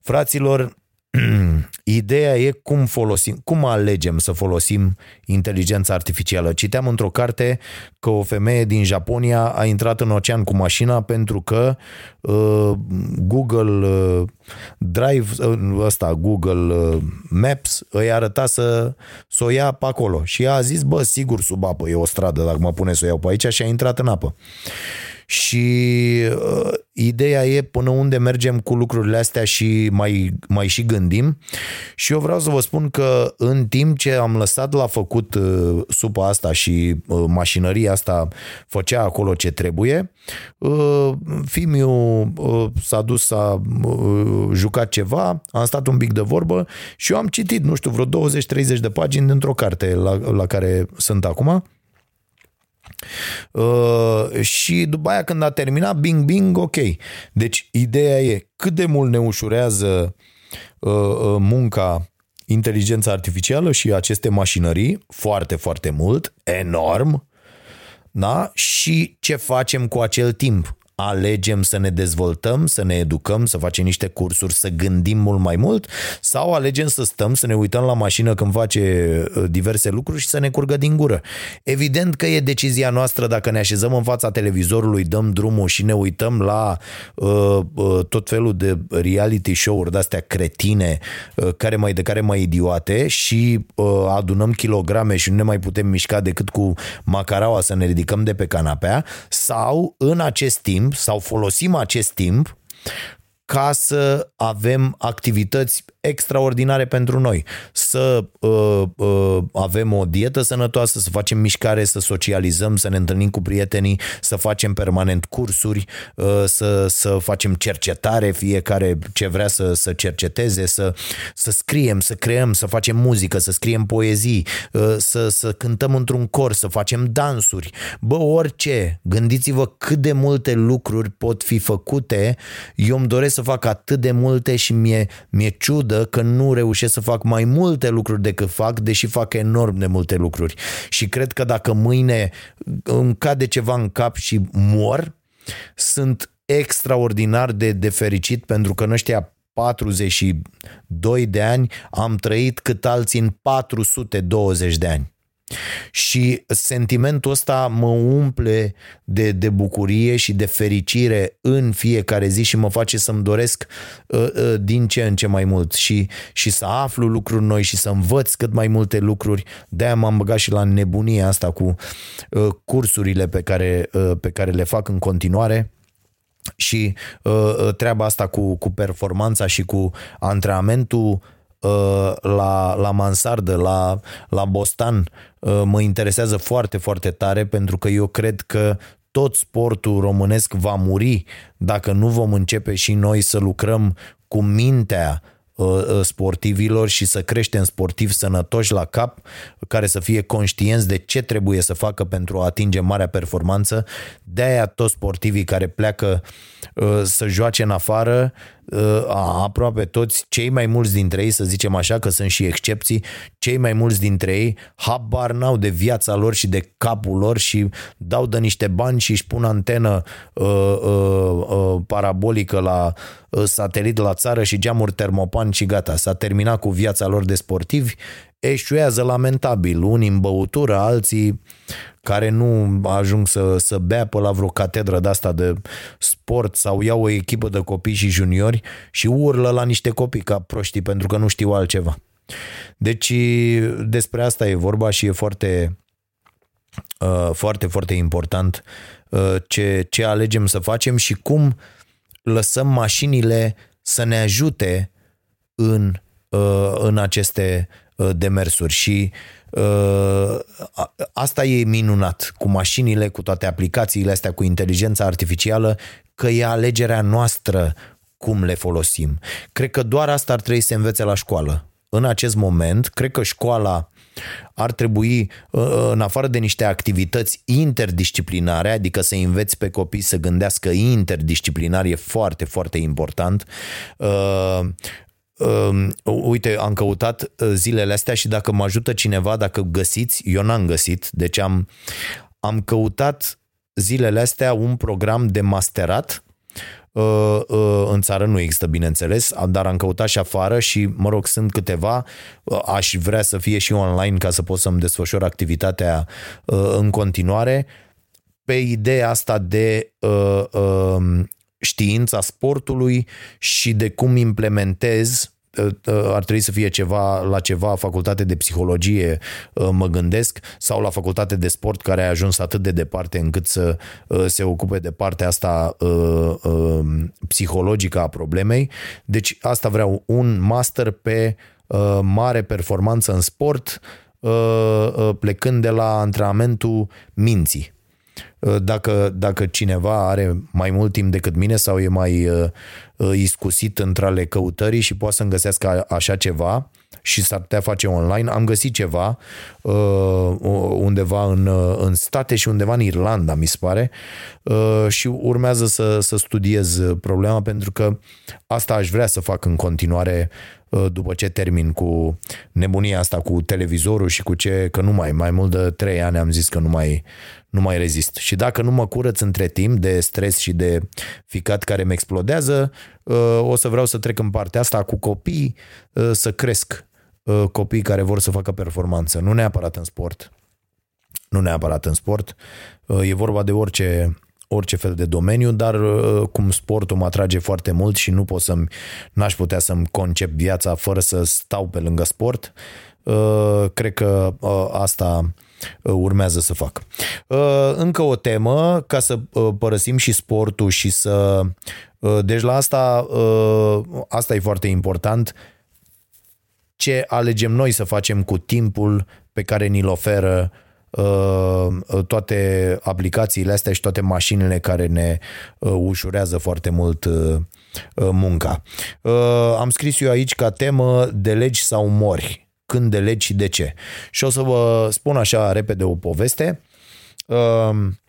Fraților, ideea e cum folosim, cum alegem să folosim inteligența artificială. Citeam într-o carte că o femeie din Japonia a intrat în ocean cu mașina pentru că uh, Google uh, Drive, uh, ăsta, Google uh, Maps îi arăta să, să o ia pe acolo. Și ea a zis, bă, sigur sub apă e o stradă, dacă mă pune să o iau pe aici și a intrat în apă. Și uh, ideea e până unde mergem cu lucrurile astea și mai, mai și gândim. Și eu vreau să vă spun că în timp ce am lăsat la făcut uh, supa asta și uh, mașinăria asta făcea acolo ce trebuie, uh, Fimiu uh, s-a dus, s-a uh, jucat ceva, am stat un pic de vorbă și eu am citit, nu știu, vreo 20-30 de pagini dintr-o carte la, la care sunt acum. Uh, și după aia când a terminat, bing, bing, ok. Deci ideea e cât de mult ne ușurează uh, uh, munca inteligența artificială și aceste mașinării foarte, foarte mult, enorm, da? și ce facem cu acel timp alegem să ne dezvoltăm, să ne educăm, să facem niște cursuri, să gândim mult mai mult sau alegem să stăm, să ne uităm la mașină când face uh, diverse lucruri și să ne curgă din gură. Evident că e decizia noastră dacă ne așezăm în fața televizorului, dăm drumul și ne uităm la uh, uh, tot felul de reality show-uri de-astea cretine, uh, care mai de care mai idiote și uh, adunăm kilograme și nu ne mai putem mișca decât cu macaraua să ne ridicăm de pe canapea sau în acest timp sau folosim acest timp ca să avem activități extraordinare pentru noi. Să uh, uh, avem o dietă sănătoasă, să facem mișcare, să socializăm, să ne întâlnim cu prietenii, să facem permanent cursuri, uh, să, să facem cercetare, fiecare ce vrea să, să cerceteze, să, să scriem, să creăm, să facem muzică, să scriem poezii, uh, să, să cântăm într-un cor, să facem dansuri. Bă, orice. Gândiți-vă cât de multe lucruri pot fi făcute. Eu îmi doresc să fac atât de multe și mi-e, mi-e ciudă laudă că nu reușesc să fac mai multe lucruri decât fac, deși fac enorm de multe lucruri. Și cred că dacă mâine îmi cade ceva în cap și mor, sunt extraordinar de, de fericit pentru că în ăștia 42 de ani am trăit cât alții în 420 de ani. Și sentimentul ăsta mă umple de, de bucurie și de fericire în fiecare zi și mă face să-mi doresc uh, uh, din ce în ce mai mult și, și să aflu lucruri noi și să învăț cât mai multe lucruri. De-aia m-am băgat și la nebunia asta cu uh, cursurile pe care, uh, pe care le fac în continuare și uh, treaba asta cu, cu performanța și cu antrenamentul Uh, la, la mansardă, la, la Bostan, uh, mă interesează foarte, foarte tare pentru că eu cred că tot sportul românesc va muri dacă nu vom începe și noi să lucrăm cu mintea uh, sportivilor și să creștem sportivi sănătoși la cap, care să fie conștienți de ce trebuie să facă pentru a atinge marea performanță. De-aia toți sportivii care pleacă să joace în afară Uh, aproape toți, cei mai mulți dintre ei, să zicem așa, că sunt și excepții, cei mai mulți dintre ei habar n-au de viața lor și de capul lor și dau de niște bani și își pun antenă uh, uh, uh, parabolică la uh, satelit la țară și geamuri termopan și gata, s-a terminat cu viața lor de sportivi, eșuează lamentabil, unii în băutură, alții care nu ajung să, să bea pe la vreo catedră de asta de sport sau iau o echipă de copii și juniori și urlă la niște copii ca proștii pentru că nu știu altceva. Deci despre asta e vorba și e foarte, uh, foarte, foarte important uh, ce, ce alegem să facem și cum lăsăm mașinile să ne ajute în, uh, în aceste demersuri și asta e minunat cu mașinile, cu toate aplicațiile astea, cu inteligența artificială, că e alegerea noastră cum le folosim. Cred că doar asta ar trebui să învețe la școală. În acest moment, cred că școala ar trebui, în afară de niște activități interdisciplinare, adică să înveți pe copii să gândească interdisciplinar, e foarte, foarte important. Uite, am căutat zilele astea și dacă mă ajută cineva, dacă găsiți, eu n-am găsit, deci am, am căutat zilele astea un program de masterat uh, uh, în țară nu există, bineînțeles, dar am căutat și afară și, mă rog, sunt câteva. Uh, aș vrea să fie și online ca să pot să-mi desfășor activitatea în continuare pe ideea asta de um, știința sportului și de cum implementez Uh, uh, ar trebui să fie ceva la ceva facultate de psihologie, uh, mă gândesc, sau la facultate de sport care a ajuns atât de departe încât să se ocupe de partea asta psihologică a problemei. Deci asta vreau, un master pe mare performanță în sport, plecând de la antrenamentul minții. Dacă, dacă cineva are mai mult timp decât mine sau e mai uh, iscusit între ale căutării și poate să-mi găsească așa ceva și s-ar putea face online, am găsit ceva uh, undeva în, uh, în state și undeva în Irlanda, mi se pare, uh, și urmează să, să studiez problema pentru că asta aș vrea să fac în continuare uh, după ce termin cu nebunia asta cu televizorul și cu ce, că nu mai, mai mult de trei ani am zis că nu mai, nu mai rezist. Și dacă nu mă curăț între timp de stres și de ficat care mi explodează, uh, o să vreau să trec în partea asta cu copii, uh, să cresc uh, copii care vor să facă performanță, nu neapărat în sport, nu neapărat în sport, e vorba de orice orice fel de domeniu, dar cum sportul mă atrage foarte mult și nu pot să-mi, n-aș putea să-mi concep viața fără să stau pe lângă sport, cred că asta urmează să fac. Încă o temă, ca să părăsim și sportul și să... Deci la asta, asta e foarte important, ce alegem noi să facem cu timpul pe care ni-l oferă toate aplicațiile astea și toate mașinile care ne ușurează foarte mult munca. Am scris eu aici ca temă de legi sau mori când de legi și de ce. Și o să vă spun așa repede o poveste. Ehm,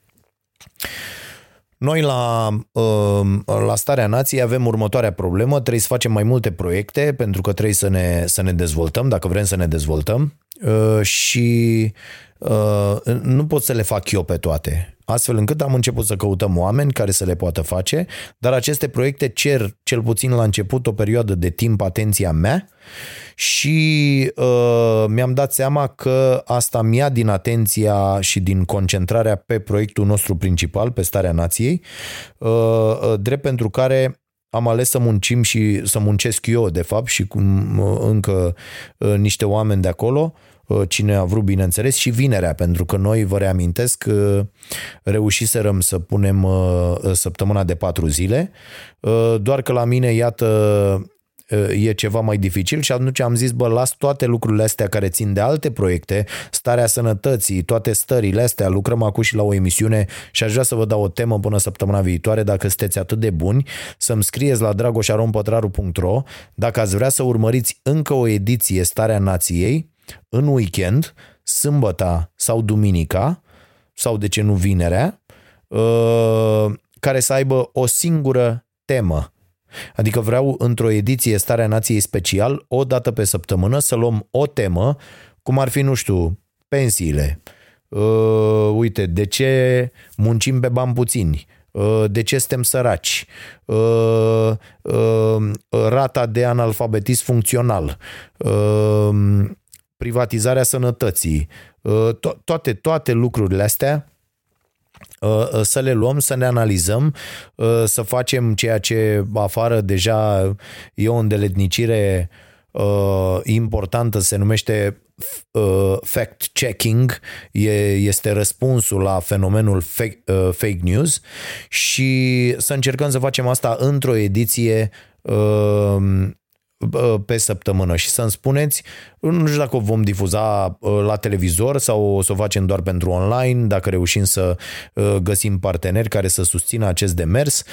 noi la, ehm, la Starea Nației avem următoarea problemă, trebuie să facem mai multe proiecte pentru că trebuie să ne, să ne dezvoltăm, dacă vrem să ne dezvoltăm ehm, și nu pot să le fac eu pe toate. Astfel încât am început să căutăm oameni care să le poată face, dar aceste proiecte cer, cel puțin la început, o perioadă de timp atenția mea. Și uh, mi-am dat seama că asta mi-a din atenția și din concentrarea pe proiectul nostru principal, pe starea nației, uh, uh, drept pentru care am ales să muncim și să muncesc eu, de fapt, și cum uh, încă uh, niște oameni de acolo, uh, cine a vrut, bineînțeles, și vinerea, pentru că noi, vă reamintesc, reușiserăm să punem săptămâna de patru zile, doar că la mine, iată, e ceva mai dificil și atunci am zis, bă, las toate lucrurile astea care țin de alte proiecte, starea sănătății, toate stările astea, lucrăm acum și la o emisiune și aș vrea să vă dau o temă până săptămâna viitoare, dacă sunteți atât de buni, să-mi scrieți la dragoșarompătraru.ro dacă ați vrea să urmăriți încă o ediție Starea Nației în weekend, sâmbăta sau duminica, sau de ce nu vinerea, uh, care să aibă o singură temă Adică vreau într-o ediție Starea Nației special, o dată pe săptămână, să luăm o temă, cum ar fi, nu știu, pensiile. Uh, uite, de ce muncim pe bani puțini? Uh, de ce suntem săraci? Uh, uh, rata de analfabetism funcțional? Uh, privatizarea sănătății? Uh, to- toate, toate lucrurile astea Uh, uh, să le luăm, să ne analizăm, uh, să facem ceea ce afară deja e o îndeletnicire importantă, se numește fact-checking, este răspunsul la fenomenul fake, fake news și să încercăm să facem asta într-o ediție pe săptămână și să-mi spuneți, nu știu dacă o vom difuza la televizor sau o să o facem doar pentru online, dacă reușim să găsim parteneri care să susțină acest demers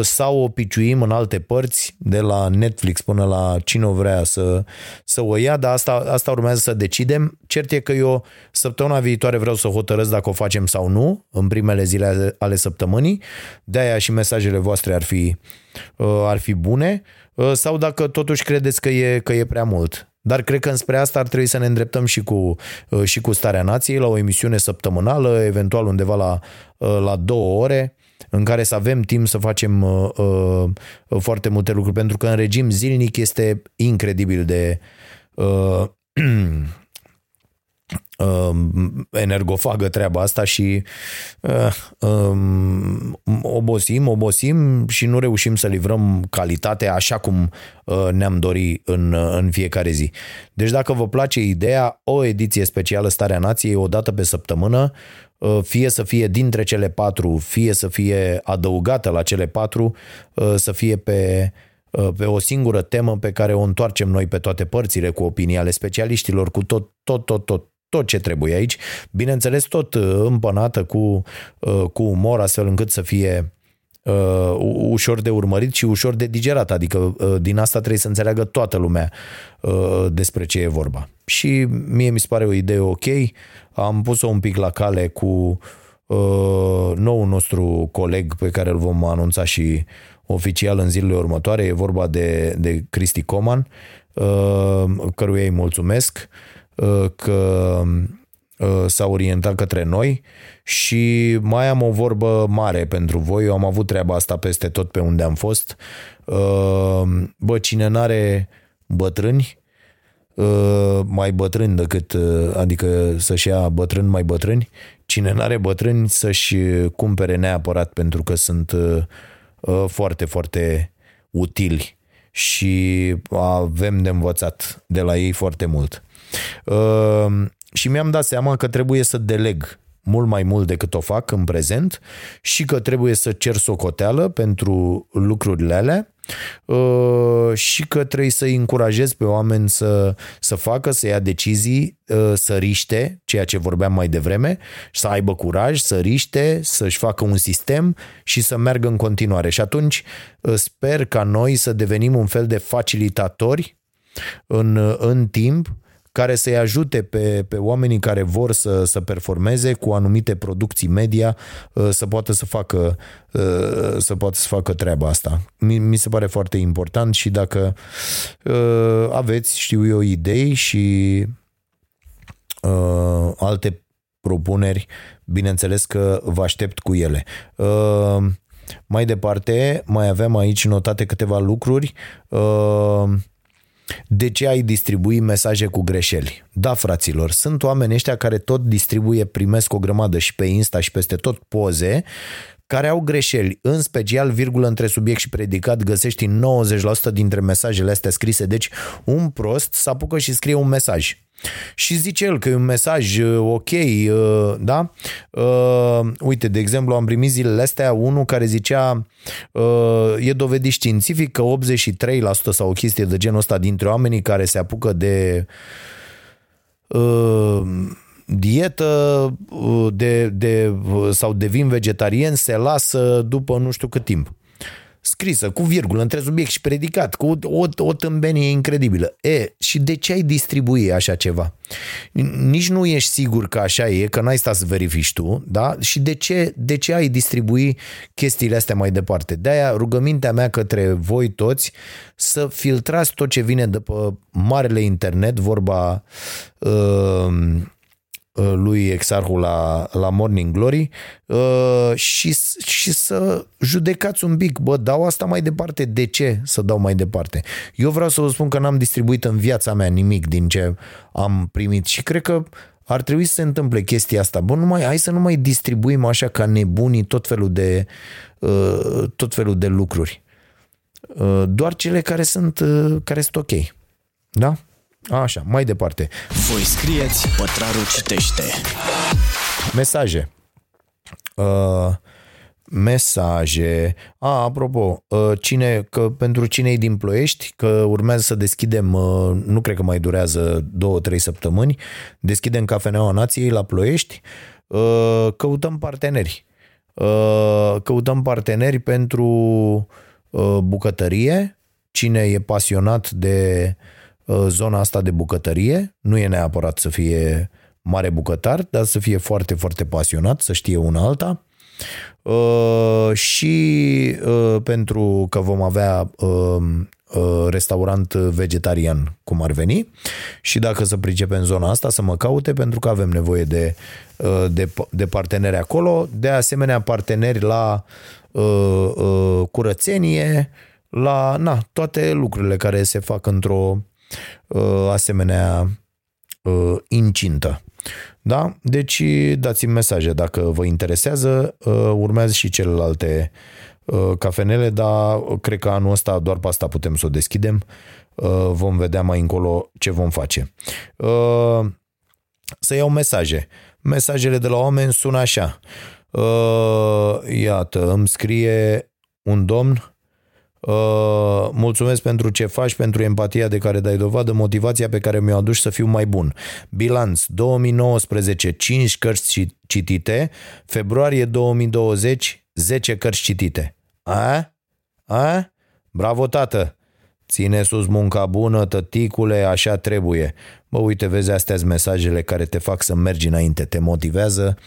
sau o piciuim în alte părți, de la Netflix până la cine o vrea să, să o ia, dar asta, asta urmează să decidem. Cert e că eu săptămâna viitoare vreau să hotărăsc dacă o facem sau nu, în primele zile ale săptămânii, de-aia și mesajele voastre ar fi, ar fi bune. Uh, sau dacă totuși credeți că e, că e prea mult. Dar cred că înspre asta ar trebui să ne îndreptăm și cu, uh, și cu Starea Nației la o emisiune săptămânală, eventual undeva la, uh, la două ore, în care să avem timp să facem uh, uh, foarte multe lucruri, pentru că în regim zilnic este incredibil de uh, Um, energofagă treaba asta și uh, um, obosim, obosim și nu reușim să livrăm calitatea așa cum uh, ne-am dori în, uh, în fiecare zi. Deci dacă vă place ideea, o ediție specială Starea Nației o dată pe săptămână, uh, fie să fie dintre cele patru, fie să fie adăugată la cele patru, uh, să fie pe uh, pe o singură temă pe care o întoarcem noi pe toate părțile cu opinii ale specialiștilor, cu tot, tot, tot, tot tot ce trebuie aici, bineînțeles tot uh, împănată cu, uh, cu umor, astfel încât să fie uh, ușor de urmărit și ușor de digerat, adică uh, din asta trebuie să înțeleagă toată lumea uh, despre ce e vorba. Și mie mi se pare o idee ok, am pus-o un pic la cale cu uh, noul nostru coleg pe care îl vom anunța și oficial în zilele următoare, e vorba de, de Cristi Coman, uh, căruia îi mulțumesc. uh, că uh, s-a orientat către noi și mai am o vorbă mare pentru voi. Eu am avut treaba asta peste tot pe unde am fost. Uh, Bă, cine n-are bătrâni, uh, mai bătrâni decât, uh, adică să-și ia bătrâni mai bătrâni, cine n-are bătrâni să-și cumpere neapărat pentru că sunt uh, uh, foarte, foarte utili și avem de învățat de la ei foarte mult. Uh, și mi-am dat seama că trebuie să deleg mult mai mult decât o fac în prezent și că trebuie să cer socoteală pentru lucrurile alea uh, și că trebuie să-i încurajez pe oameni să, să facă, să ia decizii, uh, să riște, ceea ce vorbeam mai devreme, să aibă curaj, să riște, să-și facă un sistem și să meargă în continuare. Și atunci uh, sper ca noi să devenim un fel de facilitatori în, în timp care să-i ajute pe, pe oamenii care vor să, să performeze cu anumite producții media uh, să poată să facă uh, să poată să facă treaba asta. Mi, mi se pare foarte important și dacă uh, aveți, știu eu, idei și alte propuneri, bineînțeles că vă aștept cu ele. Mai departe, mai avem aici notate câteva lucruri. Uh, de ce ai distribui mesaje cu greșeli? Da, fraților, sunt oameni ăștia care tot distribuie, primesc o grămadă și pe Insta și peste tot poze care au greșeli, în special virgulă între subiect și predicat, găsești în 90% dintre mesajele astea scrise, deci un prost să apucă și scrie un mesaj. Și zice el că e un mesaj uh, ok, uh, da? Uh, uite, de exemplu, am primit zilele astea unul care zicea e dovedit științific că 83% sau o chestie de genul ăsta dintre oamenii care se apucă de dietă de, de, sau devin vegetarieni se lasă după nu știu cât timp scrisă, cu virgulă, între subiect și predicat, cu o, o tâmbenie incredibilă. E, și de ce ai distribui așa ceva? Nici nu ești sigur că așa e, că n-ai stat să verifici tu, da? Și de ce, de ce ai distribui chestiile astea mai departe? De-aia rugămintea mea către voi toți să filtrați tot ce vine de pe marele internet, vorba uh, Uh, lui Exarhul la, la Morning Glory uh, și, și să judecați un pic, bă, dau asta mai departe, de ce să dau mai departe? Eu vreau să vă spun că n-am distribuit în viața mea nimic din ce am primit și cred că ar trebui să se întâmple chestia asta. Bă, nu mai, hai să nu mai distribuim așa ca nebunii tot felul de, uh, tot felul de lucruri. Doar cele care sunt, care sunt ok. Da? Așa, mai departe. Voi scrieți, pătrarul citește. Mesaje. Uh, mesaje. A, apropo, uh, cine, că pentru cine e din Ploiești, că urmează să deschidem, uh, nu cred că mai durează două, trei săptămâni, deschidem Cafeneaua Nației la Ploiești, uh, căutăm parteneri. Uh, căutăm parteneri pentru uh, bucătărie, cine e pasionat de uh, Uh, zona asta de bucătărie. Nu e neapărat să fie mare bucătar, dar să fie foarte, foarte pasionat, să știe una alta. Uh, și uh, pentru că vom avea restaurant vegetarian, cum ar veni, și dacă să pricepe în zona asta, să mă caute, pentru că avem nevoie de, de, de parteneri acolo, de asemenea parteneri la uh, uh, curățenie, la na, toate lucrurile care se fac într-o Uh, asemenea uh, incintă. Da? Deci dați-mi mesaje dacă vă interesează. Uh, urmează și celelalte cafenele, dar cred că anul ăsta doar pe asta putem să o deschidem. Vom vedea mai încolo ce vom face. Să iau mesaje. Mesajele de la oameni sună așa. Iată, îmi scrie un domn Uh, mulțumesc pentru ce faci, pentru empatia de care dai dovadă, motivația pe care mi-o aduci să fiu mai bun. Bilanț 2019, 5 cărți citite, februarie 2020, 10 cărți citite. A? A? Bravo, tată! Ține sus munca bună, tăticule, așa trebuie. Bă, uite, vezi, astea mesajele care te fac să mergi înainte, te motivează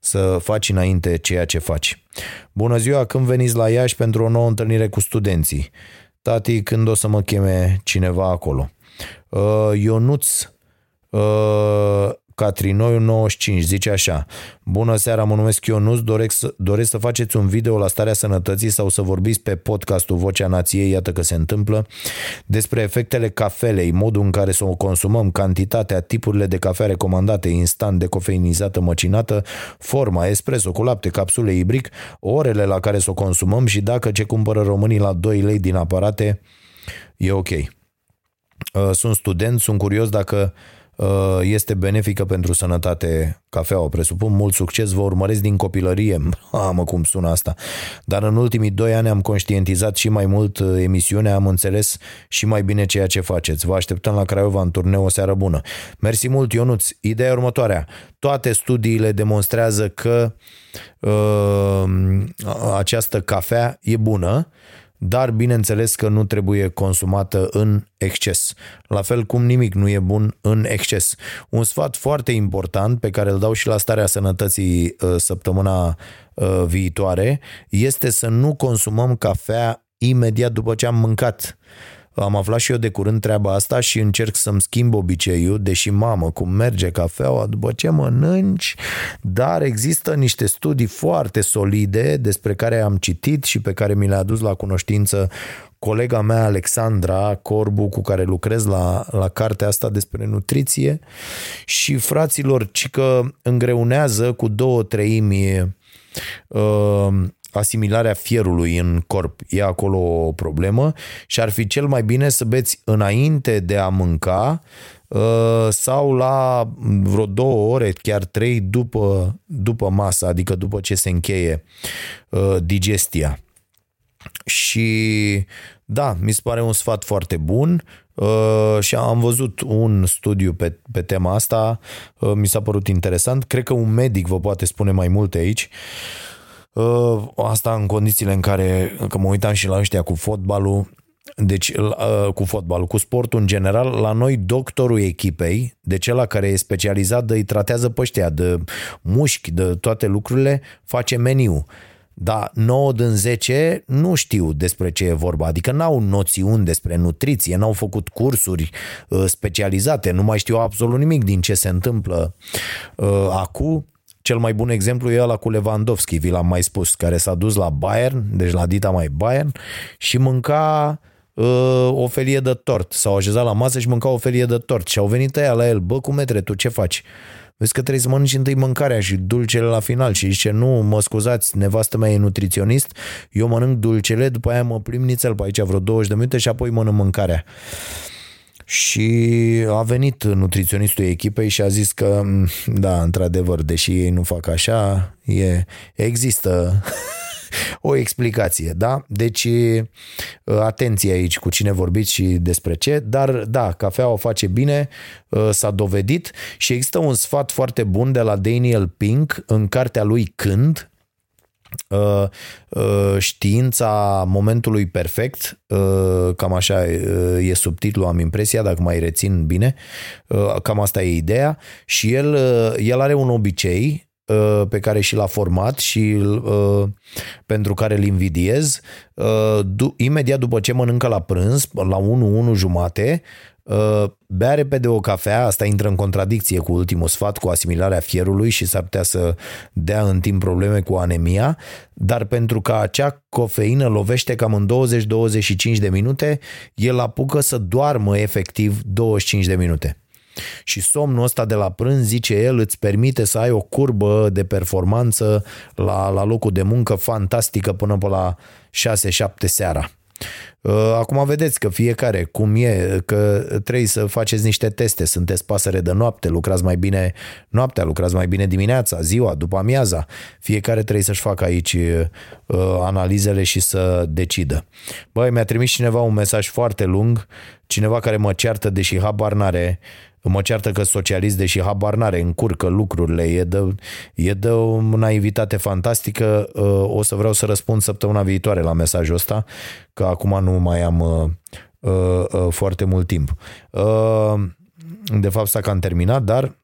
să faci înainte ceea ce faci. Bună ziua, când veniți la Iași pentru o nouă întâlnire cu studenții? Tati, când o să mă cheme cineva acolo? Uh, Ionuț uh, Catrinoiu 95 zice așa Bună seara, mă numesc Ionuț, doresc să, doresc să faceți un video la starea sănătății sau să vorbiți pe podcastul Vocea Nației, iată că se întâmplă, despre efectele cafelei, modul în care să o consumăm, cantitatea, tipurile de cafea recomandate, instant, decofeinizată, măcinată, forma, espresso cu lapte, capsule ibric, orele la care să o consumăm și dacă ce cumpără românii la 2 lei din aparate e ok. Uh, Sunt student, sunt curios dacă uh, este benefică pentru sănătate cafeaua, presupun mult succes, vă urmăresc din copilărie, mă cum sună asta, dar în ultimii doi ani am conștientizat și mai mult uh, emisiunea, am înțeles și mai bine ceea ce faceți. Vă așteptăm la Craiova în turneu o seară bună. Mersi mult, Ionuț. Ideea următoarea. Toate studiile demonstrează că uh, această cafea e bună, dar bineînțeles că nu trebuie consumată în exces. La fel cum nimic nu e bun în exces. Un sfat foarte important pe care îl dau și la starea sănătății uh, săptămâna uh, viitoare este să nu consumăm cafea imediat după ce am mâncat. Am aflat și eu de curând treaba asta și încerc să-mi schimb obiceiul, deși mamă, cum merge cafeaua după ce mănânci, dar există niște studii foarte solide despre care am citit și pe care mi le-a adus la cunoștință colega mea Alexandra Corbu cu care lucrez la, la cartea asta despre nutriție. Și fraților, ci că îngreunează cu două treimi uh, asimilarea fierului în corp. E acolo o problemă și ar fi cel mai bine să beți înainte de a mânca uh, sau la vreo două ore, chiar trei după, după masă, adică după ce se încheie uh, digestia. Și da, mi se pare un sfat foarte bun uh, și am văzut un studiu pe, pe tema asta, uh, mi s-a părut interesant. Cred că un medic vă poate spune mai multe aici. Uh, asta în condițiile în care, că mă uitam și la ăștia cu fotbalul, deci uh, cu fotbalul, cu sportul în general, la noi doctorul echipei, de cel care e specializat, de îi tratează pe ăștia, de mușchi, de toate lucrurile, face meniu. Dar 9 din 10 nu știu despre ce e vorba, adică n-au noțiuni despre nutriție, n-au făcut cursuri uh, specializate, nu mai știu absolut nimic din ce se întâmplă uh, acum. Cel mai bun exemplu e ăla cu Lewandowski, vi l-am mai spus, care s-a dus la Bayern, deci la Dita mai Bayern, și mânca uh, o felie de tort. S-au așezat la masă și mânca o felie de tort. Și au venit ăia la el, bă, cu metre, tu ce faci? Vezi că trebuie să mănânci întâi mâncarea și dulcele la final și zice, nu, mă scuzați, nevastă mea e nutriționist, eu mănânc dulcele, după aia mă plimb nițel pe aici vreo 20 de minute și apoi mănânc mâncarea. Și a venit nutriționistul echipei și a zis că, da, într-adevăr, deși ei nu fac așa, e, există o explicație, da? Deci, atenție aici cu cine vorbiți și despre ce, dar da, cafea o face bine, s-a dovedit și există un sfat foarte bun de la Daniel Pink în cartea lui Când, Uh, uh, știința momentului perfect, uh, cam așa e subtitlul, am impresia, dacă mai rețin bine, cam asta e ideea și el, el are un obicei pe care și l-a format și pentru care îl invidiez. Imediat după ce mănâncă la prânz, la 1-1 jumate, Uh, bea repede o cafea, asta intră în contradicție cu ultimul sfat, cu asimilarea fierului și s-ar putea să dea în timp probleme cu anemia, dar pentru că acea cofeină lovește cam în 20-25 de minute, el apucă să doarmă efectiv 25 de minute. Și somnul ăsta de la prânz, zice el, îți permite să ai o curbă de performanță la, la locul de muncă fantastică până pe la 6-7 seara. Uh, acum vedeți că fiecare cum e, că trebuie să faceți niște teste, sunteți pasăre de noapte, lucrați mai bine noaptea, lucrați mai bine dimineața, ziua, după amiaza. Fiecare trebuie să-și facă aici uh, analizele și să decidă. Băi, mi-a trimis cineva un mesaj foarte lung, cineva care mă ceartă, deși habar n-are mă ceartă că socialist, deși habar n-are, încurcă lucrurile, e de, e de o naivitate fantastică. Uh, o să vreau să răspund săptămâna viitoare la mesajul ăsta, că acum nu mai am uh, uh, foarte mult timp. De fapt, s-a cam terminat, dar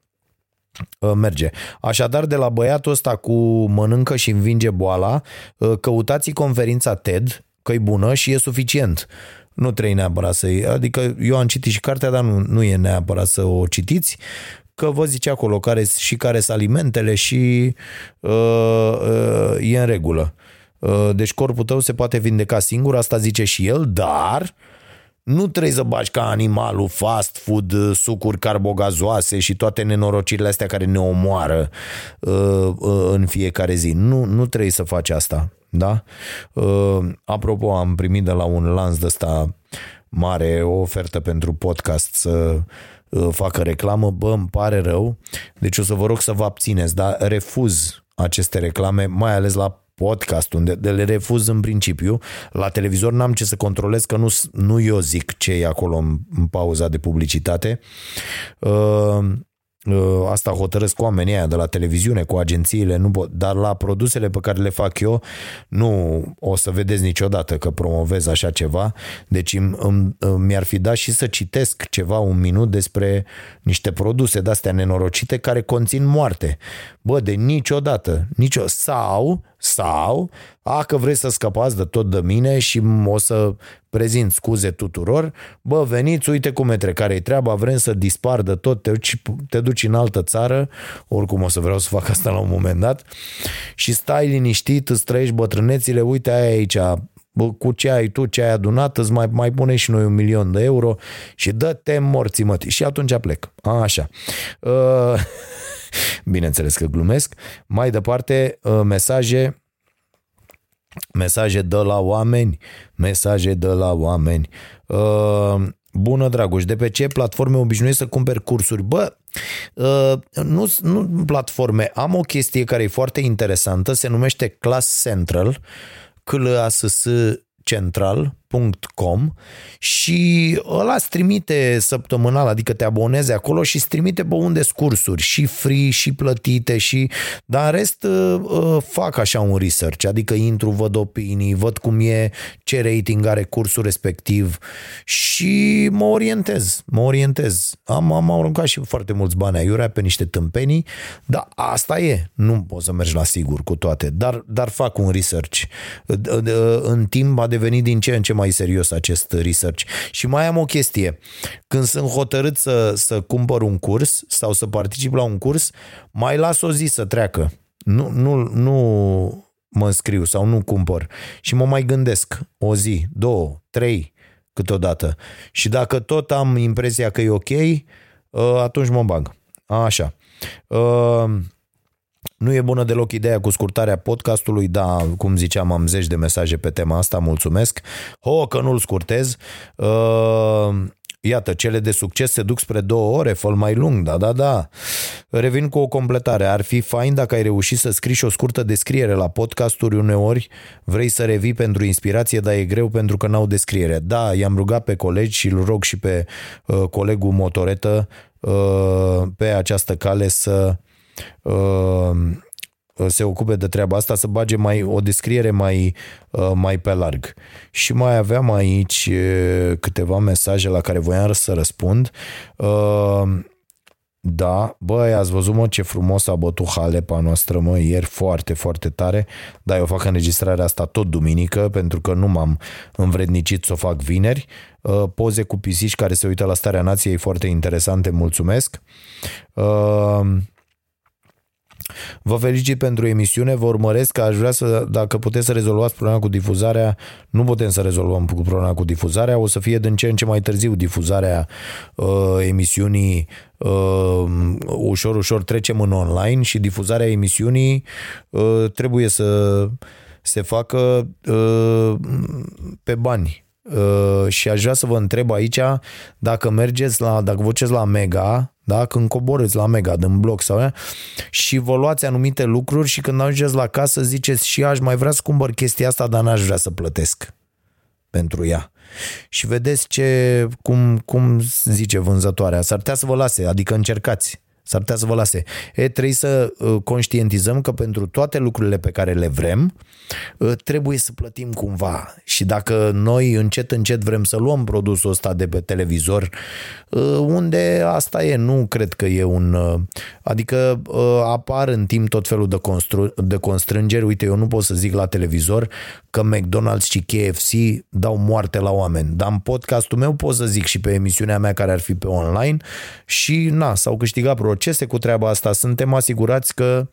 merge. Așadar, de la băiatul ăsta cu mănâncă și învinge boala, căutați conferința TED, că e bună și e suficient. Nu trebuie neapărat să Adică eu am citit și cartea, dar nu, nu e neapărat să o citiți, că vă zice acolo care, și care sunt alimentele și uh, uh, e în regulă. Uh, deci corpul tău se poate vindeca singur, asta zice și el, dar nu trebuie să bagi ca animalul fast food, uh, sucuri carbogazoase și toate nenorocirile astea care ne omoară uh, uh, în fiecare zi. Nu, nu trebuie să faci asta. Da? Uh, apropo, am primit de la un lanț de ăsta mare o ofertă pentru podcast să uh, facă reclamă. Bă, îmi pare rău. Deci o să vă rog să vă abțineți, dar refuz aceste reclame, mai ales la podcast, unde de le refuz în principiu. La televizor n-am ce să controlez, că nu, nu eu zic ce e acolo în, în pauza de publicitate. Uh, uh, asta hotărăsc oamenii aia de la televiziune, cu agențiile, nu pot, dar la produsele pe care le fac eu, nu o să vedeți niciodată că promovez așa ceva, deci îmi, îmi, mi-ar fi dat și să citesc ceva un minut despre niște produse de-astea nenorocite care conțin moarte. Bă, de niciodată, nicio, sau sau, a, că vrei să scăpați de tot de mine și o să prezint scuze tuturor, bă, veniți, uite cum e care e treaba, vrem să dispar de tot, te duci, te duci în altă țară, oricum o să vreau să fac asta la un moment dat, și stai liniștit, îți trăiești bătrânețile, uite aia aici, bă, cu ce ai tu, ce ai adunat, îți mai, mai pune și noi un milion de euro și dă-te morții mătii. Și atunci plec. A, așa. Uh, Bineînțeles că glumesc. Mai departe, uh, mesaje mesaje de la oameni, mesaje de la oameni. Uh, bună, Dragoș, de pe ce platforme obișnuiești să cumperi cursuri? Bă, uh, nu, nu platforme, am o chestie care e foarte interesantă, se numește Class Central, c l a s s central.com și ăla îți trimite săptămânal, adică te abonezi acolo și îți trimite pe unde scursuri, și free, și plătite, și dar în rest uh, uh, fac așa un research, adică intru, văd opinii, văd cum e, ce rating are cursul respectiv și mă orientez, mă orientez. Am, am aruncat și foarte mulți bani aiurea pe niște tâmpenii, dar asta e, nu poți să mergi la sigur cu toate, dar, dar fac un research. În timp a devenit din ce în ce mai serios acest research. Și mai am o chestie. Când sunt hotărât să, să cumpăr un curs sau să particip la un curs, mai las o zi să treacă. Nu, nu, nu mă înscriu sau nu cumpăr. Și mă mai gândesc o zi, două, trei câteodată. Și dacă tot am impresia că e ok, ă, atunci mă bag. Așa. Uh, nu e bună deloc ideea cu scurtarea podcastului, da, cum ziceam, am zeci de mesaje pe tema asta, mulțumesc. Ho, că nu-l scurtez. Uh, Iată, cele de succes se duc spre două ore, fă mai lung, da, da, da. Revin cu o completare. Ar fi fain dacă ai reușit să scriși și o scurtă descriere la podcasturi uneori, vrei să revii pentru inspirație, dar e greu pentru că n-au descriere. Da, i-am rugat pe colegi și îl rog și pe uh, colegul motoretă uh, pe această cale să Uh, se ocupe de treaba asta, să bage mai o descriere mai, uh, mai pe larg. Și mai aveam aici uh, câteva mesaje la care voiam să răspund. Da, băi, ați văzut, mă, ce frumos a bătut Halepa noastră, mă, ieri foarte, foarte tare. Da, eu fac înregistrarea asta tot duminică, pentru că nu m-am învrednicit să o fac vineri. Poze cu pisici care se uită la starea nației foarte interesante, mulțumesc. Uh, Vă felicit pentru emisiune, vă urmăresc că aș vrea să, dacă puteți să rezolvați problema cu difuzarea, nu putem să rezolvăm cu problema cu difuzarea, o să fie din ce în ce mai târziu difuzarea uh, emisiunii uh, ușor, ușor trecem în online și difuzarea emisiunii uh, trebuie să se facă uh, pe bani. Uh, și aș vrea să vă întreb aici dacă mergeți la, dacă vă la Mega, da? când coborâți la Mega din bloc sau și vă luați anumite lucruri și când ajungeți la casă ziceți și aș mai vrea să cumpăr chestia asta, dar n-aș vrea să plătesc pentru ea. Și vedeți ce, cum, cum zice vânzătoarea, s-ar putea să vă lase, adică încercați S-ar putea să vă lase. E, trebuie să uh, conștientizăm că pentru toate lucrurile pe care le vrem, uh, trebuie să plătim cumva. Și dacă noi încet, încet vrem să luăm produsul ăsta de pe televizor, uh, unde asta e, nu cred că e un... uh, Adică uh, apar în timp tot felul de, constru- de constrângeri. Uite, eu nu pot să zic la televizor că McDonald's și KFC dau moarte la oameni. Dar în podcastul meu pot să zic și pe emisiunea mea care ar fi pe online și na, s-au câștigat procese cu treaba asta. Suntem asigurați că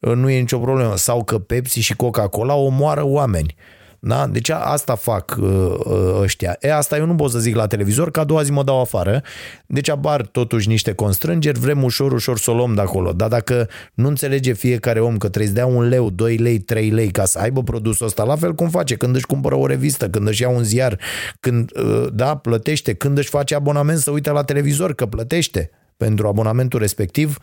uh, nu e nicio problemă. Sau că Pepsi și Coca-Cola omoară oameni. Da? Deci a- asta fac uh, uh, ăștia. E, asta eu nu pot să zic la televizor, că a doua zi mă dau afară. Deci apar totuși niște constrângeri, vrem ușor, ușor să o luăm de acolo. Dar dacă nu înțelege fiecare om că trebuie să dea un leu, 2 lei, 3 lei ca să aibă produsul ăsta, la fel cum face când își cumpără o revistă, când își ia un ziar, când uh, da, plătește, când își face abonament să uite la televizor, că plătește pentru abonamentul respectiv,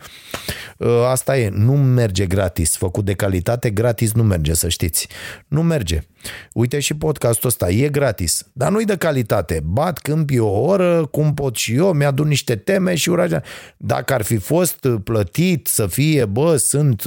ă, asta e, nu merge gratis, făcut de calitate, gratis nu merge, să știți. Nu merge. Uite și podcastul ăsta, e gratis, dar nu-i de calitate. Bat câmpii o oră, cum pot și eu, mi-adun niște teme și uraja. Dacă ar fi fost plătit să fie, bă, sunt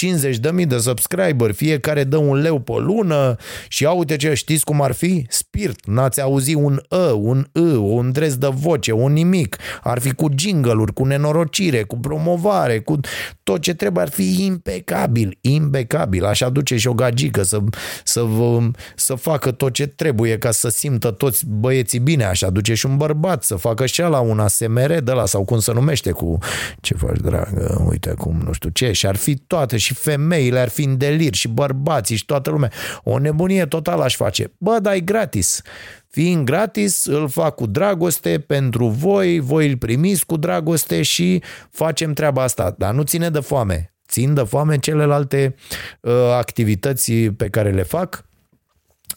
50 de mii de subscriber, fiecare dă un leu pe lună și ia uite ce, știți cum ar fi? Spirit, n-ați auzit un ă, un ă, un dres de voce, un nimic. Ar fi cu jingle-uri, cu nenorocire, cu promovare, cu tot ce trebuie, ar fi impecabil, impecabil. Așa duce și o gagică să, să, vă, să facă tot ce trebuie ca să simtă toți băieții bine, așa duce și un bărbat să facă și la un ASMR de la sau cum se numește cu ce faci dragă, uite cum nu știu ce și ar fi toate și femeile ar fi în delir și bărbații și toată lumea. O nebunie totală aș face. Bă, dar e gratis. Fiind gratis, îl fac cu dragoste pentru voi, voi îl primiți cu dragoste și facem treaba asta. Dar nu ține de foame. Țin de foame celelalte uh, activități pe care le fac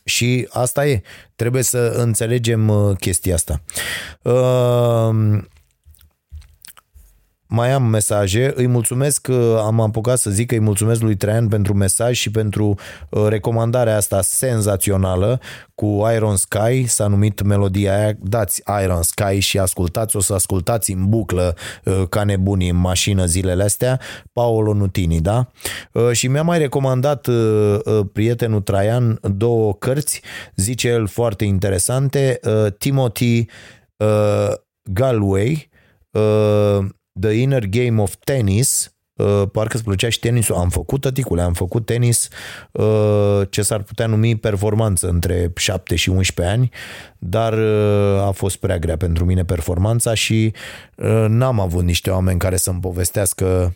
și asta e. Trebuie să înțelegem uh, chestia asta. Uh, mai am mesaje. Îi mulțumesc că am apucat să zic că îi mulțumesc lui Traian pentru mesaj și pentru uh, recomandarea asta senzațională cu Iron Sky, s-a numit melodia aia. Dați Iron Sky și ascultați, o să ascultați în buclă uh, ca nebunii în mașină zilele astea, Paolo Nutini, da? Uh, și mi-a mai recomandat uh, uh, prietenul Traian două cărți, zice el foarte interesante, uh, Timothy uh, Galway, uh, The Inner Game of Tennis, uh, parcă îți plăcea și tenisul, am făcut tăticule, am făcut tenis uh, ce s-ar putea numi performanță între 7 și 11 ani, dar uh, a fost prea grea pentru mine performanța și uh, n-am avut niște oameni care să-mi povestească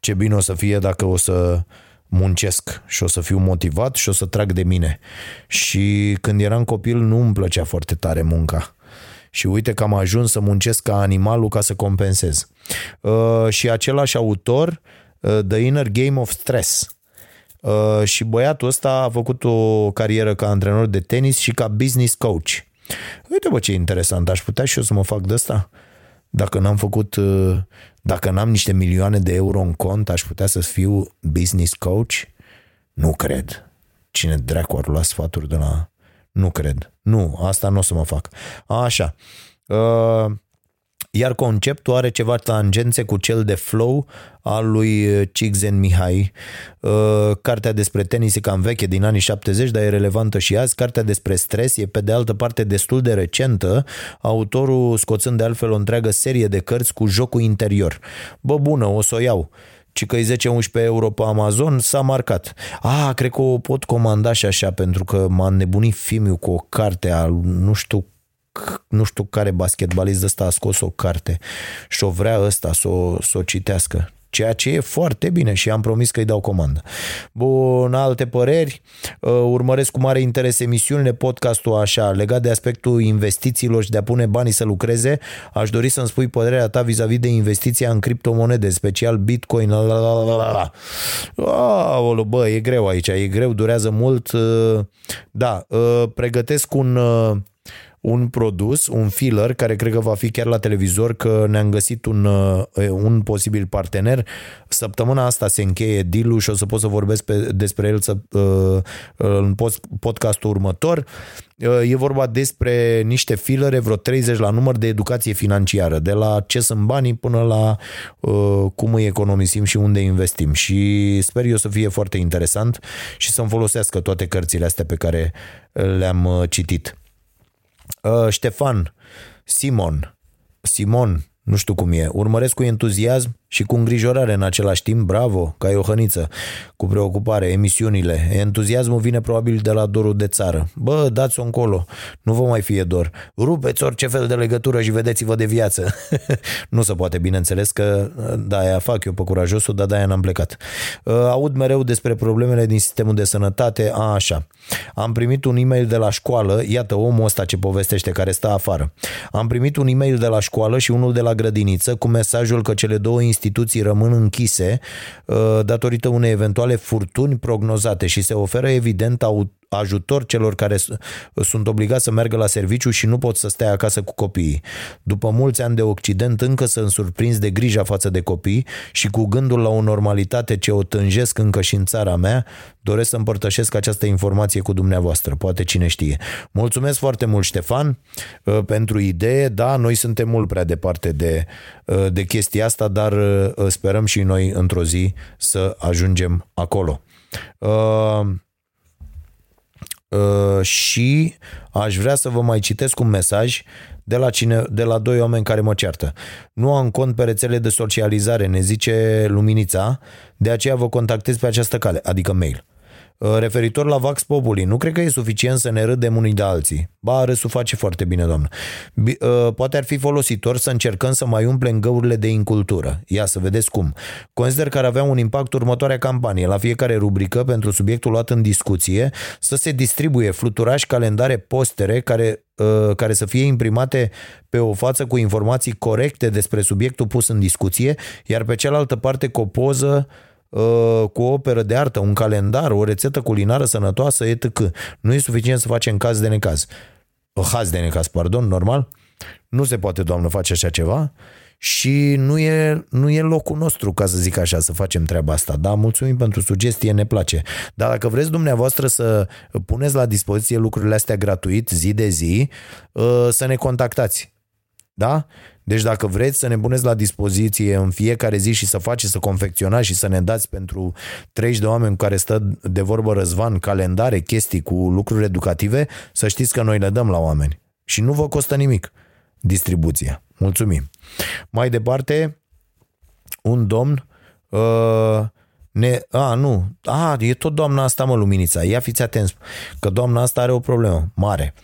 ce bine o să fie dacă o să muncesc și o să fiu motivat și o să trag de mine. Și când eram copil nu îmi plăcea foarte tare munca și uite că am ajuns să muncesc ca animalul ca să compensez. Uh, și același autor, uh, The Inner Game of Stress. Uh, și băiatul ăsta a făcut o carieră ca antrenor de tenis și ca business coach. Uite bă ce interesant, aș putea și eu să mă fac de asta? Dacă n-am făcut, uh, dacă n-am niște milioane de euro în cont, aș putea să fiu business coach? Nu cred. Cine dracu ar lua sfaturi de la... Nu cred. Nu, asta nu o să mă fac. Așa. Uh, iar conceptul are ceva tangențe cu cel de flow al lui Cixen Mihai. Uh, Cartea despre tenis e cam veche din anii 70, dar e relevantă și azi. Cartea despre stres e pe de altă parte destul de recentă, autorul scoțând de altfel o întreagă serie de cărți cu jocul interior. Bă, bună, o să o iau ci că e 10-11 euro pe Amazon, s-a marcat. A, cred că o pot comanda și așa, pentru că m-a nebunit Fimiu cu o carte al, nu știu nu știu care basketbalist ăsta a scos o carte și o vrea ăsta să o, să o citească. Ceea ce e foarte bine și am promis că îi dau comandă. Bun, alte păreri, uh, urmăresc cu mare interes emisiunile, podcastul așa, legat de aspectul investițiilor și de a pune banii să lucreze, aș dori să-mi spui părerea ta vis-a-vis de investiția în criptomonede, special Bitcoin, la la la la la. Aolo, bă, e greu aici, e greu, durează mult. Uh, Da, uh, pregătesc un uh, un produs, un filler, care cred că va fi chiar la televizor, că ne-am găsit un, uh, un posibil partener. Săptămâna asta se încheie deal și o să pot să vorbesc pe, despre el să, uh, în podcastul următor. Uh, e vorba despre niște filere, vreo 30 la număr de educație financiară, de la ce sunt banii până la uh, cum îi economisim și unde investim. Și sper eu să fie foarte interesant și să-mi folosească toate cărțile astea pe care le-am uh, citit. Uh, Ștefan, Simon, Simon, nu știu cum e, urmăresc cu entuziasm și cu îngrijorare în același timp, bravo, ca o hăniță, cu preocupare, emisiunile. Entuziasmul vine probabil de la dorul de țară. Bă, dați-o încolo, nu vă mai fie dor. Rupeți orice fel de legătură și vedeți-vă de viață. nu se poate, bineînțeles că da, aia fac eu pe curajosul, dar de-aia n-am plecat. Uh, aud mereu despre problemele din sistemul de sănătate, a, așa. Am primit un e-mail de la școală, iată omul ăsta ce povestește, care stă afară. Am primit un e-mail de la școală și unul de la grădiniță cu mesajul că cele două instituții rămân închise uh, datorită unei eventuale furtuni prognozate și se oferă evident ajutor celor care sunt obligați să meargă la serviciu și nu pot să stea acasă cu copiii. După mulți ani de Occident, încă sunt surprins de grija față de copii și cu gândul la o normalitate ce o tânjesc încă și în țara mea, doresc să împărtășesc această informație cu dumneavoastră, poate cine știe. Mulțumesc foarte mult, Ștefan, uh, pentru idee. Da, noi suntem mult prea departe de, uh, de chestia asta, dar uh, sperăm și noi într-o zi să ajungem acolo. Uh, Uh, și aș vrea să vă mai citesc un mesaj de la, cine, de la doi oameni care mă ceartă. Nu am cont pe rețele de socializare, ne zice Luminița, de aceea vă contactez pe această cale, adică mail. Uh, referitor la Vax Populi, nu cred că e suficient să ne râdem unii de alții. Ba, râsul face foarte bine, doamnă. Uh, poate ar fi folositor să încercăm să mai umplem găurile de incultură. Ia să vedeți cum. Consider că ar avea un impact următoarea campanie. La fiecare rubrică, pentru subiectul luat în discuție, să se distribuie fluturași, calendare, postere care uh, care să fie imprimate pe o față cu informații corecte despre subiectul pus în discuție, iar pe cealaltă parte cu o poză Uh, cu o operă de artă, un calendar, o rețetă culinară sănătoasă, etc. Nu e suficient să facem caz de necaz. Haz de necaz, pardon, normal? Nu se poate, doamnă, face așa ceva și nu e, nu e locul nostru, ca să zic așa, să facem treaba asta. Da, mulțumim pentru sugestie, ne place. Dar dacă vreți dumneavoastră să puneți la dispoziție lucrurile astea gratuit, zi de zi, uh, să ne contactați. Da? Deci dacă vreți să ne puneți la dispoziție în fiecare zi și să faceți, să confecționați și să ne dați pentru 30 de oameni care stă de vorbă răzvan, calendare, chestii cu lucruri educative, să știți că noi le dăm la oameni. Și nu vă costă nimic distribuția. Mulțumim. Mai departe, un domn uh, ne, a, nu, a, e tot doamna asta, mă, Luminița, ia fiți atenți, că doamna asta are o problemă mare.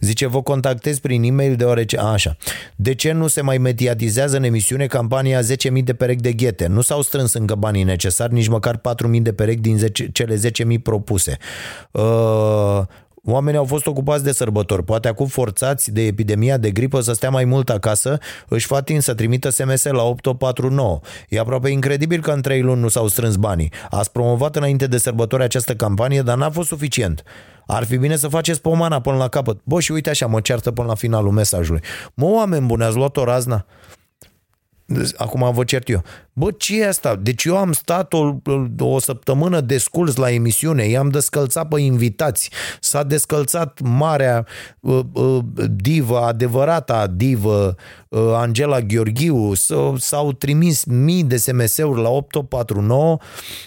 Zice, vă contactez prin e-mail deoarece, a, așa, de ce nu se mai mediatizează în emisiune campania 10.000 de perechi de ghete? Nu s-au strâns încă banii necesari, nici măcar 4.000 de perechi din 10, cele 10.000 propuse. Uh, Oamenii au fost ocupați de sărbători, poate acum forțați de epidemia de gripă să stea mai mult acasă, își fatin să trimită SMS la 849. E aproape incredibil că în trei luni nu s-au strâns banii. Ați promovat înainte de sărbători această campanie, dar n-a fost suficient. Ar fi bine să faceți pomana până la capăt. Bă, și uite așa, mă ceartă până la finalul mesajului. Mă, oameni buni, ați luat o razna? Acum vă cert eu. Bă, ce e asta? Deci eu am stat o, o săptămână desculs la emisiune, i-am descălțat pe invitați, s-a descălțat marea uh, uh, divă, adevărata divă, uh, Angela Gheorghiu, s-au trimis mii de SMS-uri la 849,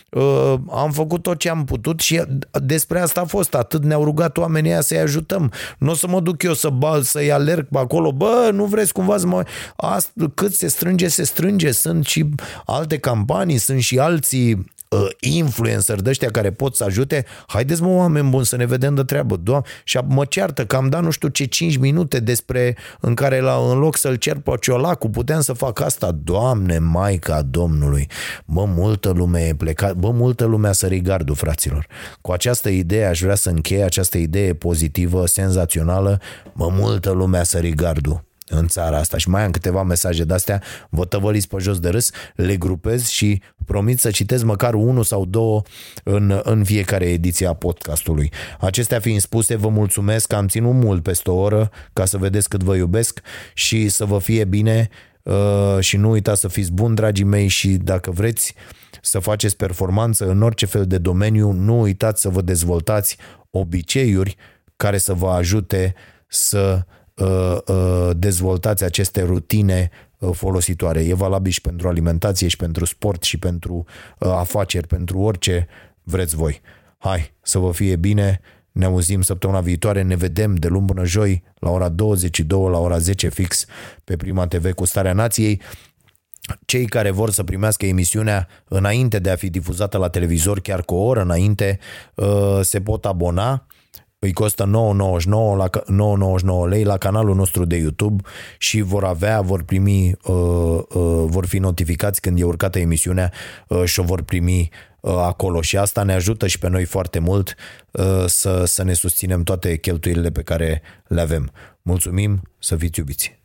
uh, am făcut tot ce am putut și despre asta a fost, atât ne-au rugat oamenii ăia să-i ajutăm. Nu o să mă duc eu să bal, să-i alerg pe acolo, bă, nu vreți cumva să mă... Asta, cât se strânge, se strânge, sunt și alte campanii, sunt și alții uh, influencer de ăștia care pot să ajute, haideți mă oameni buni să ne vedem de treabă, doamne, și mă ceartă că am dat nu știu ce 5 minute despre în care la, în loc să-l cer pe Ciolacu puteam să fac asta, doamne, maica Domnului, bă, multă lume e plecat, bă, multă lume a sărit gardul, fraților. Cu această idee aș vrea să încheie această idee pozitivă, senzațională, bă, multă lume a sărit gardul în țara asta și mai am câteva mesaje de-astea, vă tăvăliți pe jos de râs, le grupez și promit să citesc măcar unul sau două în, în fiecare ediție a podcastului. Acestea fiind spuse, vă mulțumesc că am ținut mult peste o oră ca să vedeți cât vă iubesc și să vă fie bine uh, și nu uitați să fiți buni, dragii mei, și dacă vreți să faceți performanță în orice fel de domeniu, nu uitați să vă dezvoltați obiceiuri care să vă ajute să uh, uh, dezvoltați aceste rutine uh, folositoare. E valabil și pentru alimentație și pentru sport și pentru uh, afaceri, pentru orice vreți voi. Hai, să vă fie bine, ne auzim săptămâna viitoare, ne vedem de luni până joi la ora 22, la ora 10 fix pe Prima TV cu Starea Nației. Cei care vor să primească emisiunea înainte de a fi difuzată la televizor, chiar cu o oră înainte, uh, se pot abona îi costă 9,99 la 9,99 lei la canalul nostru de YouTube și vor avea, vor primi, uh, uh, vor fi notificați când e urcată emisiunea uh, și o vor primi uh, acolo și asta ne ajută și pe noi foarte mult uh, să, să ne susținem toate cheltuielile pe care le avem. Mulțumim, să fiți iubiți!